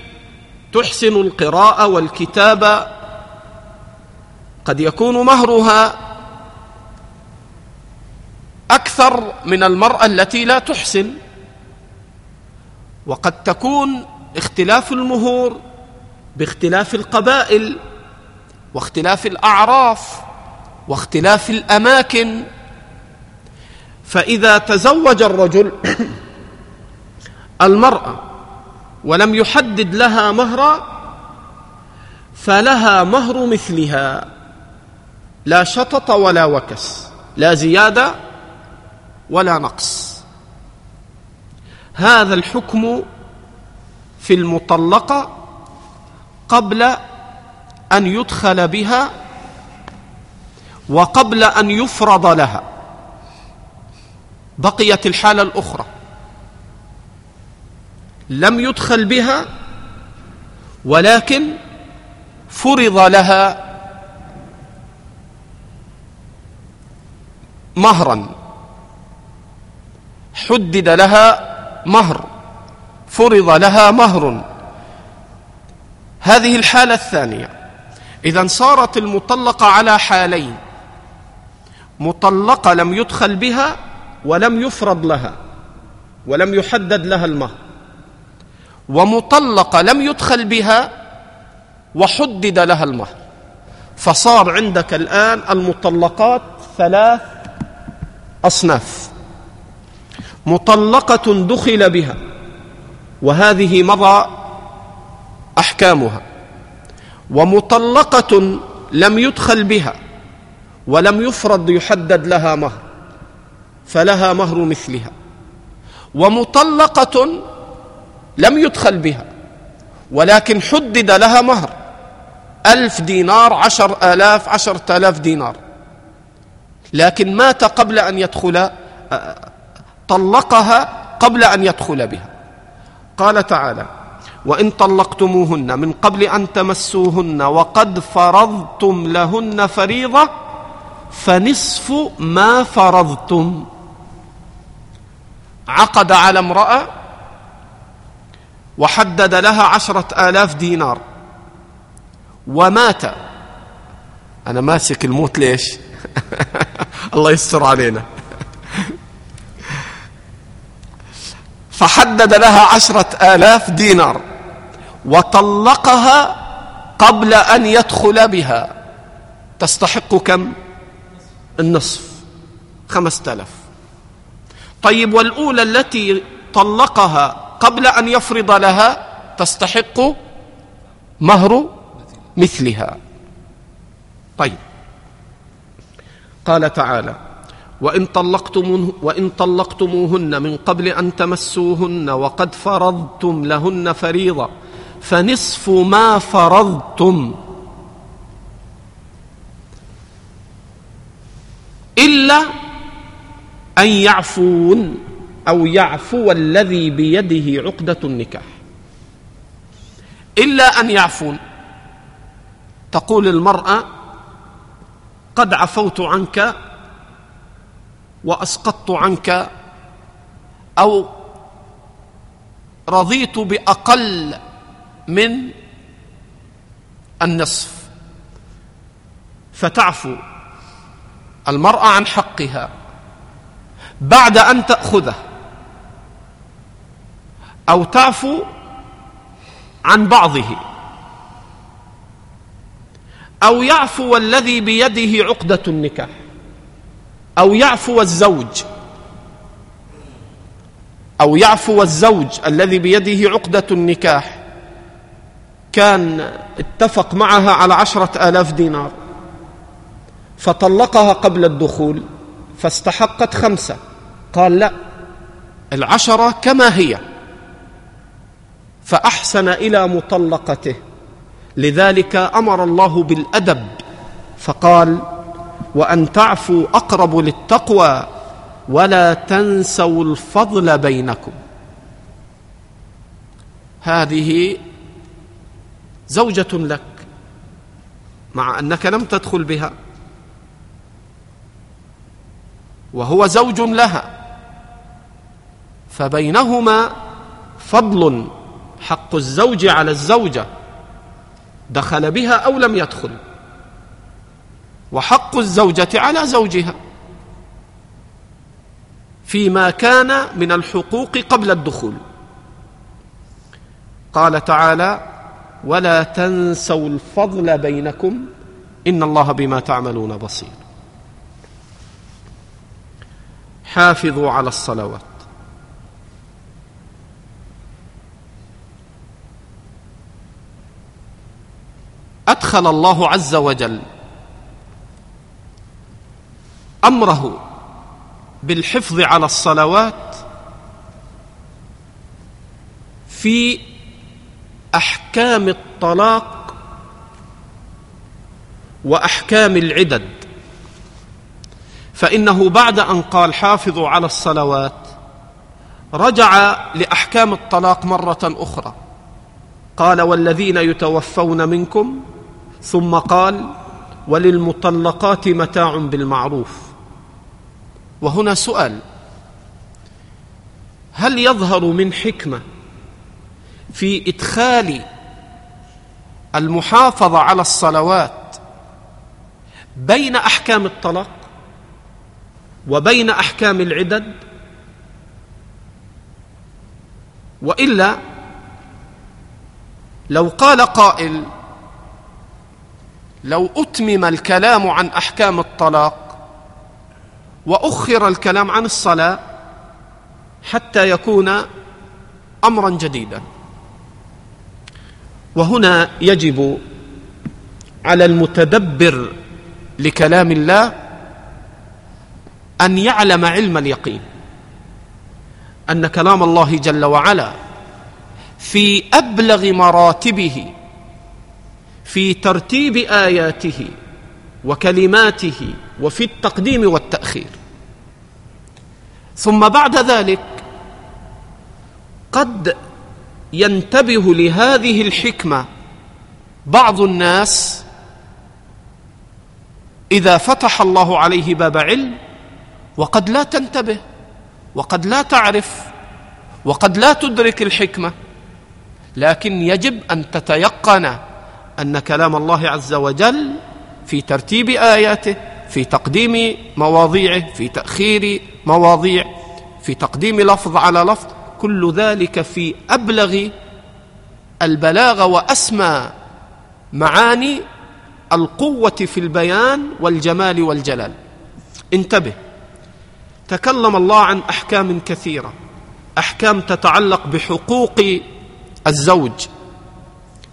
تحسن القراءة والكتابه قد يكون مهرها أكثر من المرأة التي لا تحسن. وقد تكون اختلاف المهور باختلاف القبائل واختلاف الأعراف واختلاف الأماكن. فإذا تزوج الرجل [COUGHS] المرأة ولم يحدد لها مهرا فلها مهر مثلها. لا شطط ولا وكس لا زيادة ولا نقص. هذا الحكم في المطلقه قبل أن يدخل بها وقبل أن يفرض لها. بقيت الحالة الأخرى. لم يدخل بها ولكن فرض لها مهرا. حدد لها مهر. فرض لها مهر. هذه الحالة الثانية. اذا صارت المطلقة على حالين. مطلقة لم يدخل بها ولم يفرض لها ولم يحدد لها المهر. ومطلقه لم يدخل بها وحدد لها المهر. فصار عندك الآن المطلقات ثلاث أصناف. مطلقة دخل بها وهذه مضى أحكامها. ومطلقة لم يدخل بها ولم يفرض يحدد لها مهر فلها مهر مثلها. ومطلقة لم يدخل بها. ولكن حدد لها مهر. ألف دينار عشر آلاف عشرة آلاف دينار. لكن مات قبل أن يدخل طلقها قبل أن يدخل بها. قال تعالى وإن طلقتموهن من قبل أن تمسوهن وقد فرضتم لهن فريضة فنصف ما فرضتم. عقد على امرأة وحدد لها عشرة آلاف دينار. ومات. أنا ماسك الموت ليش؟ [LAUGHS] الله يستر علينا. فحدد لها عشرة آلاف دينار. وطلقها قبل أن يدخل بها. تستحق كم؟ النصف. خمسة آلاف. طيب والأولى التي طلقها قبل أن يفرض لها تستحق مهر مثلها. طيب. قال تعالى وإن طلقتم وإن طلقتموهن من قبل أن تمسوهن وقد فرضتم لهن فريضة فنصف ما فرضتم. إلا أن يعفون. أو يعفو الذي بيده عقدة النكاح. إلا أن يعفون. تقول المرأة قد عفوت عنك وأسقطت عنك أو رضيت بأقل من النصف. فتعفو المرأة عن حقها بعد أن تأخذه. أو تعفو عن بعضه. أو يعفو الذي بيده عقدة النكاح. أو يعفو الزوج. أو يعفو الزوج الذي بيده عقدة النكاح. كان اتفق معها على عشرة آلاف دينار. فطلقها قبل الدخول فاستحقت خمسة. قال لا العشرة كما هي. فأحسن إلى مطلقته. لذلك أمر الله بالأدب. فقال وأن تعفوا أقرب للتقوى ولا تنسوا الفضل بينكم. هذه زوجة لك مع أنك لم تدخل بها. وهو زوج لها فبينهما فضل. حق الزوج على الزوجة. دخل بها أو لم يدخل. وحق الزوجة على زوجها. فيما كان من الحقوق قبل الدخول. قال تعالى ولا تنسوا الفضل بينكم. إن الله بما تعملون بصير. حافظوا على الصلوات. أدخل الله عز وجل أمره بالحفظ على الصلوات في أحكام الطلاق وأحكام العدد. فإنه بعد أن قال حافظوا على الصلوات رجع لأحكام الطلاق مرة أخرى. قال والذين يتوفون منكم ثم قال وللمطلقات متاع بالمعروف. وهنا سؤال هل يظهر من حكمة في إدخال المحافظة على الصلوات بين أحكام الطلاق وبين أحكام العدد؟ وإلا لو قال قائل لو أتمم الكلام عن أحكام الطلاق وأخر الكلام عن الصلاة حتى يكون امرا جديدا. وهنا يجب على المتدبر لكلام الله أن يعلم علم اليقين أن كلام الله جل وعلا في أبلغ مراتبه في ترتيب آياته وكلماته وفي التقديم والتأخير. ثم بعد ذلك قد ينتبه لهذه الحكمة بعض الناس إذا فتح الله عليه باب علم وقد لا تنتبه وقد لا تعرف وقد لا تدرك الحكمة لكن يجب أن تتيقن أن كلام الله عز وجل في ترتيب آياته في تقديم مواضيعه في تأخير مواضيع في تقديم لفظ على لفظ كل ذلك في أبلغ البلاغه وأسمى معاني القوة في البيان والجمال والجلال. انتبه. تكلم الله عن أحكام كثيرة. أحكام تتعلق بحقوق الزوج.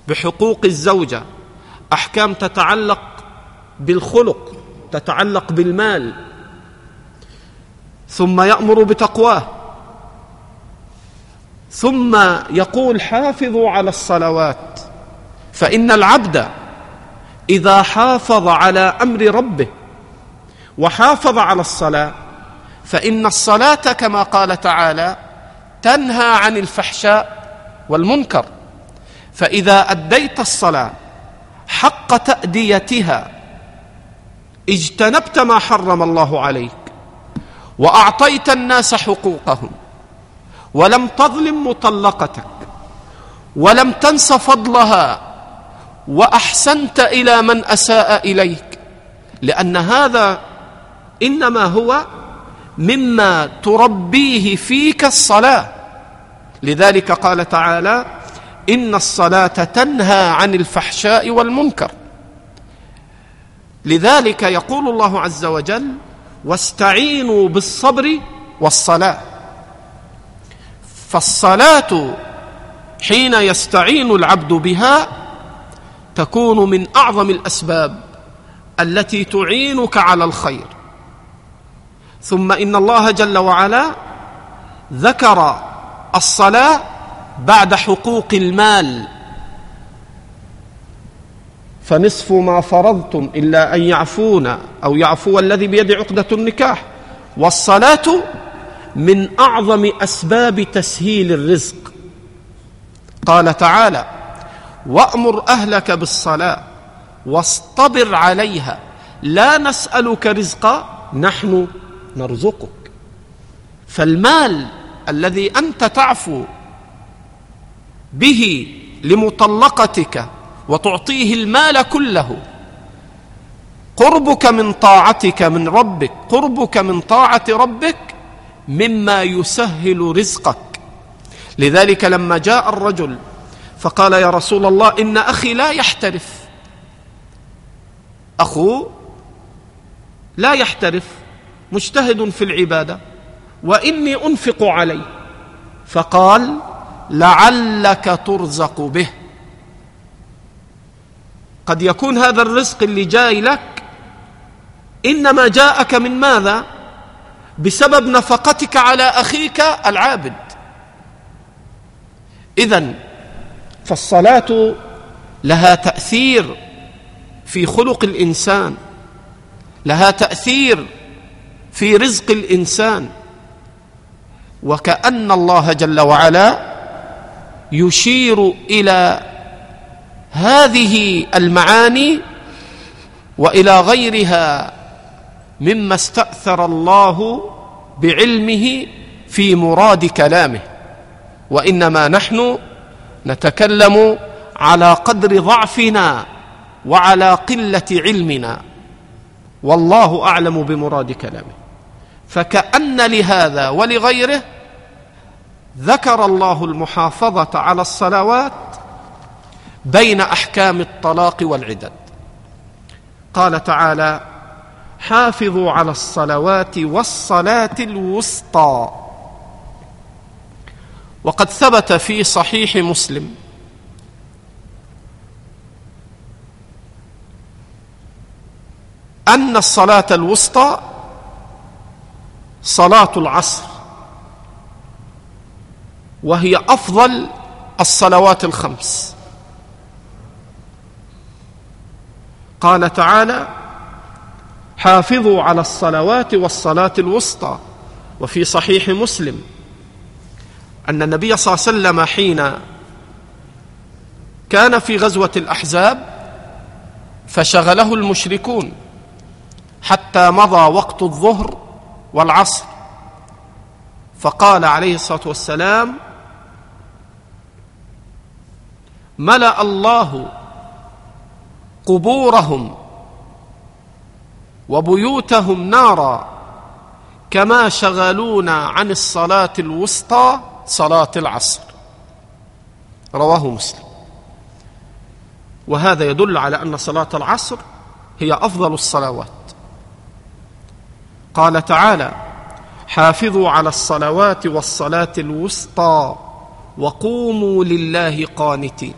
بحقوق الزوجة. أحكام تتعلق بالخلق تتعلق بالمال. ثم يأمر بتقواه. ثم يقول حافظوا على الصلوات. فإن العبد إذا حافظ على أمر ربه وحافظ على الصلاة فإن الصلاة كما قال تعالى تنهى عن الفحشاء والمنكر. فإذا أديت الصلاة حق تأديتها اجتنبت ما حرم الله عليك وأعطيت الناس حقوقهم ولم تظلم مطلقتك ولم تنس فضلها وأحسنت إلى من أساء إليك لأن هذا إنما هو مما تربيه فيك الصلاة. لذلك قال تعالى إن الصلاة تنهى عن الفحشاء والمنكر. لذلك يقول الله عز وجل واستعينوا بالصبر والصلاة. فالصلاة حين يستعين العبد بها تكون من أعظم الأسباب التي تعينك على الخير. ثم إن الله جل وعلا ذكر الصلاة بعد حقوق المال. فنصف ما فرضتم إلا أن يعفون أو يعفو الذي بيد عقدة النكاح. والصلاة من أعظم أسباب تسهيل الرزق. قال تعالى وأمر أهلك بالصلاة واصطبر عليها. لا نسألك رزقا نحن نرزقك. فالمال الذي أنت تعفو به لمطلقتك وتعطيه المال كله. قربك من طاعتك من ربك قربك من طاعة ربك مما يسهل رزقك. لذلك لما جاء الرجل فقال يا رسول الله إن أخي لا يحترف. اخوه لا يحترف مجتهد في العبادة وإني أنفق عليه. فقال لعلك ترزق به. قد يكون هذا الرزق اللي جاي لك إنما جاءك من ماذا؟ بسبب نفقتك على أخيك العابد. اذا فالصلاة لها تأثير في خلق الإنسان لها تأثير في رزق الإنسان. وكأن الله جل وعلا يشير إلى هذه المعاني وإلى غيرها مما استأثر الله بعلمه في مراد كلامه. وإنما نحن نتكلم على قدر ضعفنا وعلى قلة علمنا. والله أعلم بمراد كلامه. فكأن لهذا ولغيره ذكر الله المحافظة على الصلوات بين أحكام الطلاق والعدد. قال تعالى حافظوا على الصلوات والصلاة الوسطى. وقد ثبت في صحيح مسلم أن الصلاة الوسطى صلاة العصر. وهي أفضل الصلوات الخمس. قال تعالى حافظوا على الصلوات والصلاة الوسطى. وفي صحيح مسلم أن النبي صلى الله عليه وسلم حين كان في غزوة الأحزاب فشغله المشركون حتى مضى وقت الظهر والعصر. فقال عليه الصلاة والسلام ملأ الله قبورهم وبيوتهم نارا كما شغلونا عن الصلاة الوسطى صلاة العصر. رواه مسلم. وهذا يدل على أن صلاة العصر هي أفضل الصلوات. قال تعالى حافظوا على الصلوات والصلاة الوسطى وقوموا لله قانتين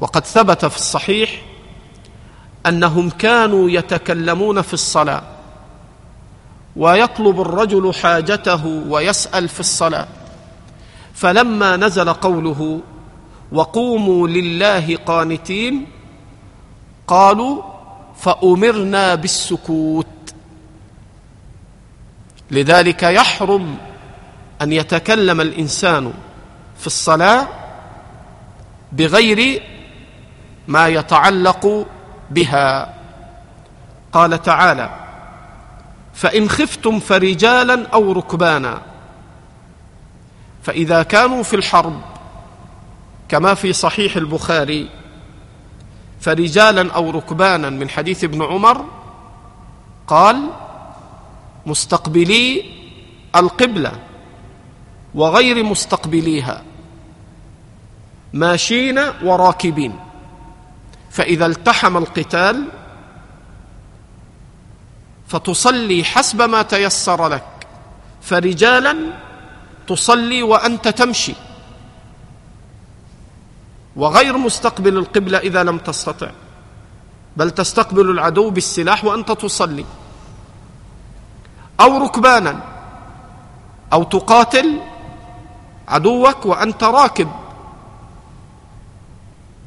وقد ثبت في الصحيح أنهم كانوا يتكلمون في الصلاة ويطلب الرجل حاجته ويسأل في الصلاة. فلما نزل قوله وقوموا لله قانتين قالوا فأمرنا بالسكوت. لذلك يحرم أن يتكلم الإنسان في الصلاة بغير ما يتعلق بها. قال تعالى فإن خفتم فرجالا أو ركبانا فإذا كانوا في الحرب كما في صحيح البخاري فرجالا أو ركبانا من حديث ابن عمر قال مستقبلي القبلة وغير مستقبليها ماشين وراكبين. فإذا التحم القتال فتصلي حسب ما تيسر لك فرجالا تصلي وأنت تمشي. وغير مستقبل القبلة إذا لم تستطع بل تستقبل العدو بالسلاح وأنت تصلي. أو ركبانا أو تقاتل عدوك وأنت راكب.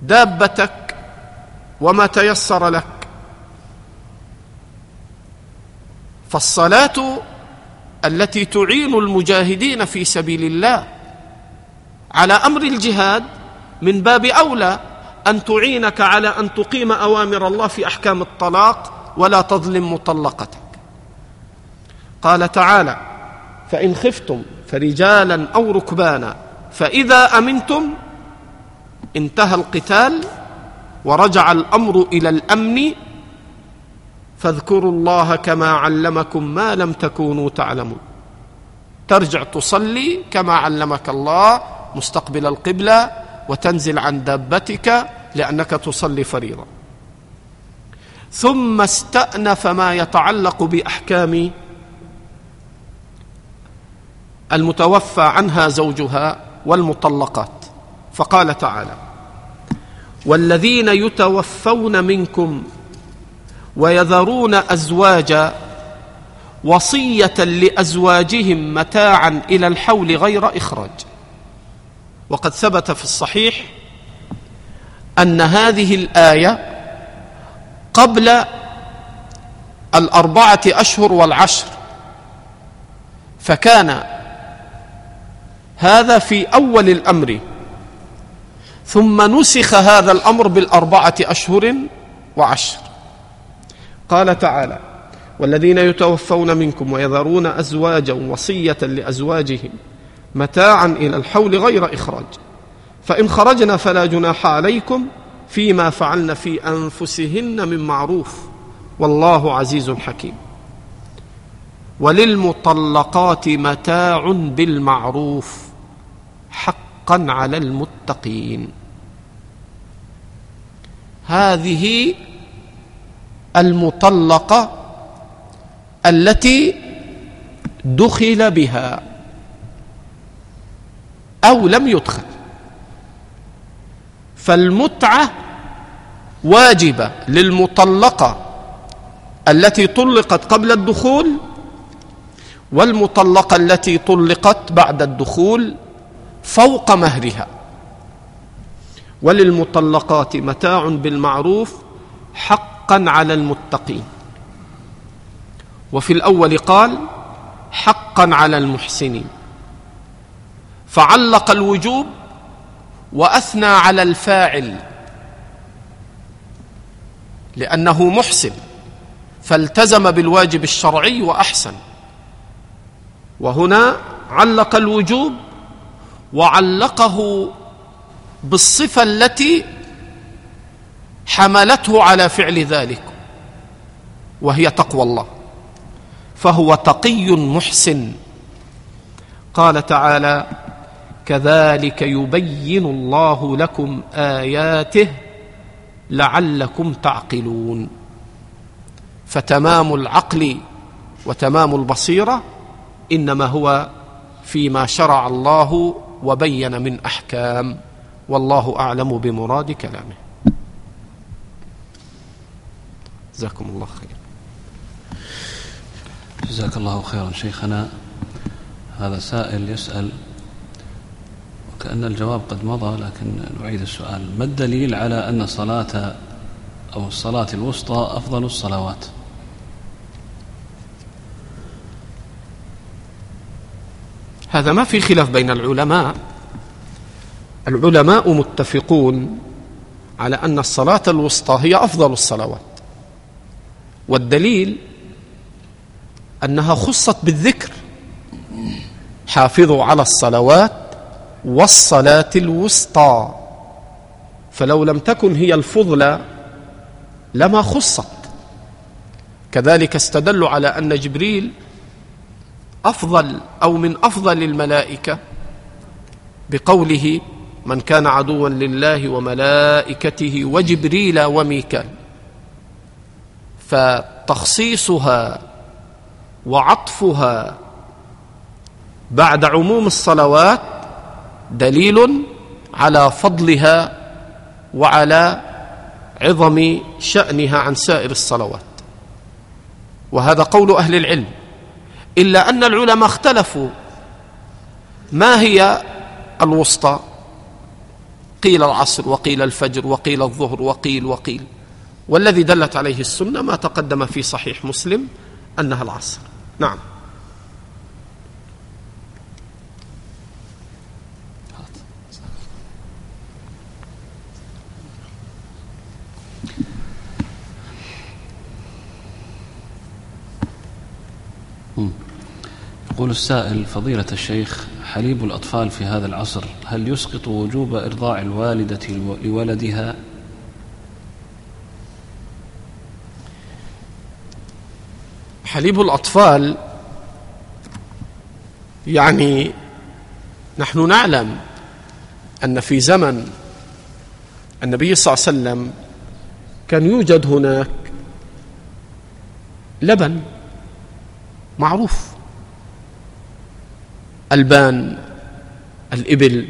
دابتك وما تيسر لك. فالصلاة التي تعين المجاهدين في سبيل الله على أمر الجهاد من باب أولى أن تعينك على أن تقيم أوامر الله في أحكام الطلاق ولا تظلم مطلقتك. قال تعالى فإن خفتم فرجالا أو ركبانا فإذا أمنتم انتهى القتال ورجع الأمر إلى الأمن. فاذكروا الله كما علمكم ما لم تكونوا تعلمون. ترجع تصلي كما علمك الله مستقبل القبلة وتنزل عن دابتك لأنك تصلي فريضة. ثم استأنف ما يتعلق بأحكام المتوفى عنها زوجها والمطلقات. فقال تعالى والذين يتوفون منكم ويذرون أزواجا وصية لأزواجهم متاعا إلى الحول غير إخراج. وقد ثبت في الصحيح أن هذه الآية قبل الأربعة أشهر والعشر فكان هذا في أول الأمر ثم نسخ هذا الأمر بالأربعة أشهر وعشر. قال تعالى والذين يتوفون منكم ويذرون أزواجا وصية لأزواجهم متاعا إلى الحول غير إخراج. فإن خرجنا فلا جناح عليكم فيما فعلن في أنفسهن من معروف. والله عزيز حكيم. وللمطلقات متاع بالمعروف حقا على المتقين. هذه المطلقة التي دخل بها أو لم يدخل. فالمتعة واجبة للمطلقة التي طلقت قبل الدخول والمطلقة التي طلقت بعد الدخول فوق مهرها. وللمطلقات متاع بالمعروف حقا على المتقين. وفي الأول قال حقا على المحسنين. فعلق الوجوب وأثنى على الفاعل لأنه محسن فالتزم بالواجب الشرعي وأحسن. وهنا علق الوجوب وعلقه بالصفة التي حملته على فعل ذلك وهي تقوى الله. فهو تقي محسن. قال تعالى كذلك يبين الله لكم آياته لعلكم تعقلون. فتمام العقل وتمام البصيرة إنما هو فيما شرع الله وبين من أحكام. والله أعلم بمراد كلامه. جزاكم الله خير جزاك الله خيرا شيخنا. هذا سائل يسأل وكأن الجواب قد مضى لكن نعيد السؤال. ما الدليل على أن صلاة أو الصلاة الوسطى أفضل الصلوات؟ هذا ما في خلاف بين العلماء. العلماء متفقون على أن الصلاة الوسطى هي أفضل الصلوات. والدليل أنها خصت بالذكر. حافظوا على الصلوات والصلاة الوسطى. فلو لم تكن هي الفضلى لما خصت. كذلك استدلوا على أن جبريل أفضل أو من أفضل الملائكة بقوله من كان عدوا لله وملائكته وجبريل وميكال. فتخصيصها وعطفها بعد عموم الصلوات دليل على فضلها وعلى عظم شأنها عن سائر الصلوات. وهذا قول أهل العلم. إلا أن العلماء اختلفوا ما هي الوسطى. قيل العصر وقيل الفجر وقيل الظهر وقيل وقيل. والذي دلت عليه السنة ما تقدم في صحيح مسلم أنها العصر. نعم. يقول السائل فضيلة الشيخ حليب الأطفال في هذا العصر هل يسقط وجوب إرضاع الوالدة لولدها؟ حليب الأطفال يعني نحن نعلم أن في زمن النبي صلى الله عليه وسلم كان يوجد هناك لبن معروف. ألبان الإبل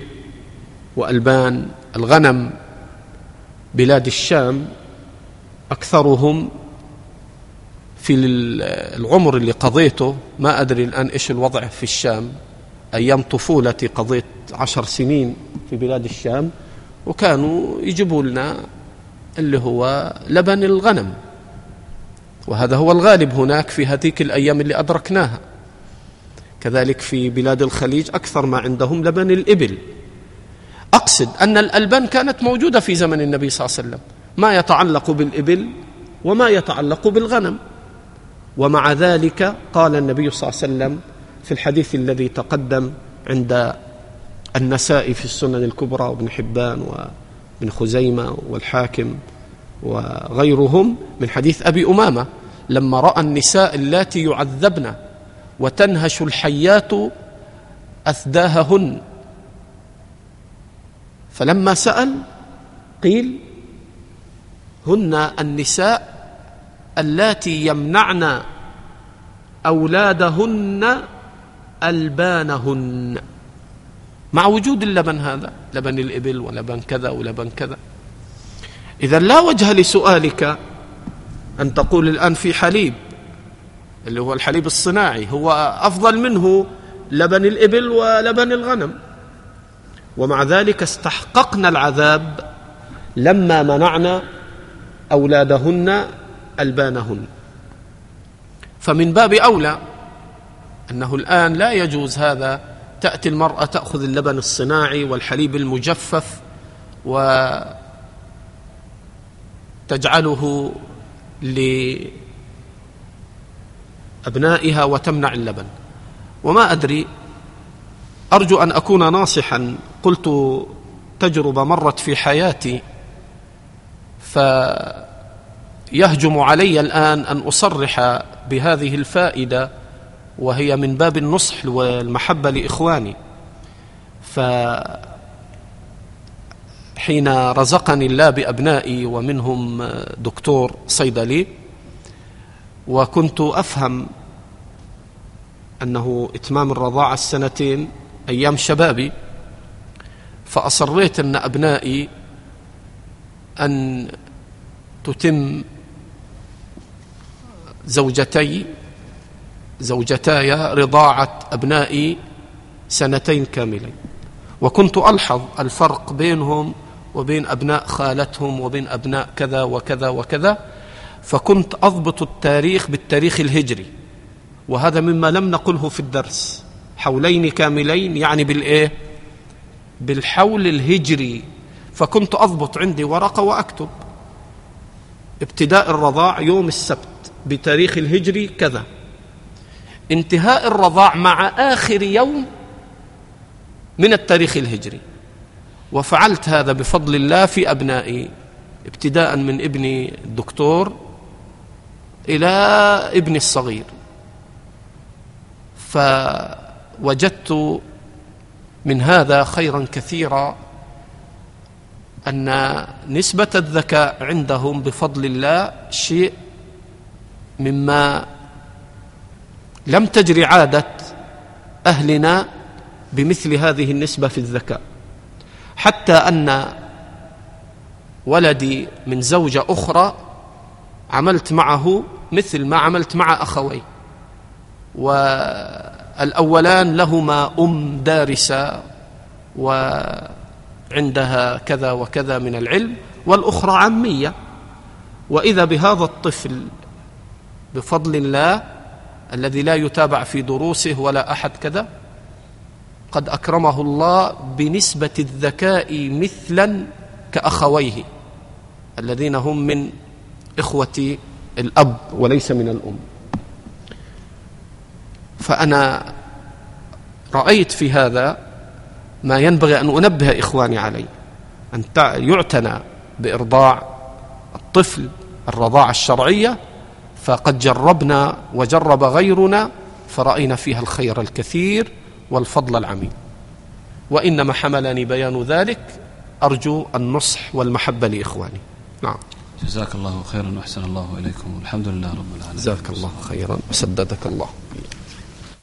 وألبان الغنم بلاد الشام أكثرهم في العمر اللي قضيته. ما أدري الآن إيش الوضع في الشام. أيام طفولتي قضيت عشر سنين في بلاد الشام وكانوا يجيبوا لنا اللي هو لبن الغنم. وهذا هو الغالب هناك في هذيك الأيام اللي أدركناها. كذلك في بلاد الخليج أكثر ما عندهم لبن الإبل. أقصد أن الألبان كانت موجودة في زمن النبي صلى الله عليه وسلم. ما يتعلق بالإبل وما يتعلق بالغنم. ومع ذلك قال النبي صلى الله عليه وسلم في الحديث الذي تقدم عند النساء في السنن الكبرى وابن حبان وابن خزيمة والحاكم وغيرهم من حديث أبي أمامة لما رأى النساء اللاتي يعذبن وتنهش الحيات أثداههن. فلما سأل قيل هن النساء اللاتي يمنعن أولادهن ألبانهن. مع وجود اللبن هذا لبن الإبل ولبن كذا ولبن كذا. إذا لا وجه لسؤالك أن تقول الآن في حليب. اللي هو الحليب الصناعي هو أفضل منه لبن الإبل ولبن الغنم. ومع ذلك استحققنا العذاب لما منعنا أولادهن ألبانهن. فمن باب أولى أنه الآن لا يجوز هذا تأتي المرأة تأخذ اللبن الصناعي والحليب المجفف وتجعله أبنائها وتمنع اللبن. وما أدري أرجو أن أكون ناصحا. قلت تجربة مرت في حياتي فيهجم علي الآن أن أصرح بهذه الفائدة وهي من باب النصح والمحبة لإخواني. فحين رزقني الله بأبنائي ومنهم دكتور صيدلي وكنت أفهم أنه إتمام الرضاعة السنتين أيام شبابي فأصريت أن أبنائي أن تتم زوجتي زوجتاي رضاعة أبنائي سنتين كاملين. وكنت ألحظ الفرق بينهم وبين أبناء خالتهم وبين أبناء كذا وكذا وكذا فكنت أضبط التاريخ بالتاريخ الهجري وهذا مما لم نقله في الدرس. حولين كاملين يعني بالإيه؟ بالحول الهجري. فكنت أضبط عندي ورقة وأكتب. ابتداء الرضاع يوم السبت بتاريخ الهجري كذا. انتهاء الرضاع مع آخر يوم من التاريخ الهجري. وفعلت هذا بفضل الله في أبنائي ابتداء من ابني الدكتور إلى ابني الصغير. فوجدت من هذا خيرا كثيرا أن نسبة الذكاء عندهم بفضل الله شيء مما لم تجري عادة أهلنا بمثل هذه النسبة في الذكاء. حتى أن ولدي من زوجة أخرى عملت معه مثل ما عملت مع أخوي. والأولان لهما أم دارسة وعندها كذا وكذا من العلم والأخرى عمية. وإذا بهذا الطفل بفضل الله الذي لا يتابع في دروسه ولا أحد كذا قد أكرمه الله بنسبة الذكاء مثلا كأخويه الذين هم من اخوه الأب وليس من الأم. فأنا رأيت في هذا ما ينبغي أن أنبه إخواني عليه أن يعتنى بإرضاع الطفل الرضاعة الشرعية فقد جربنا وجرب غيرنا فرأينا فيها الخير الكثير والفضل العميم وإنما حملني بيان ذلك أرجو النصح والمحبة لإخواني. نعم. جزاك الله خيرا وأحسن الله إليكم والحمد لله رب العالمين. جزاك الله خيرا وسددك الله.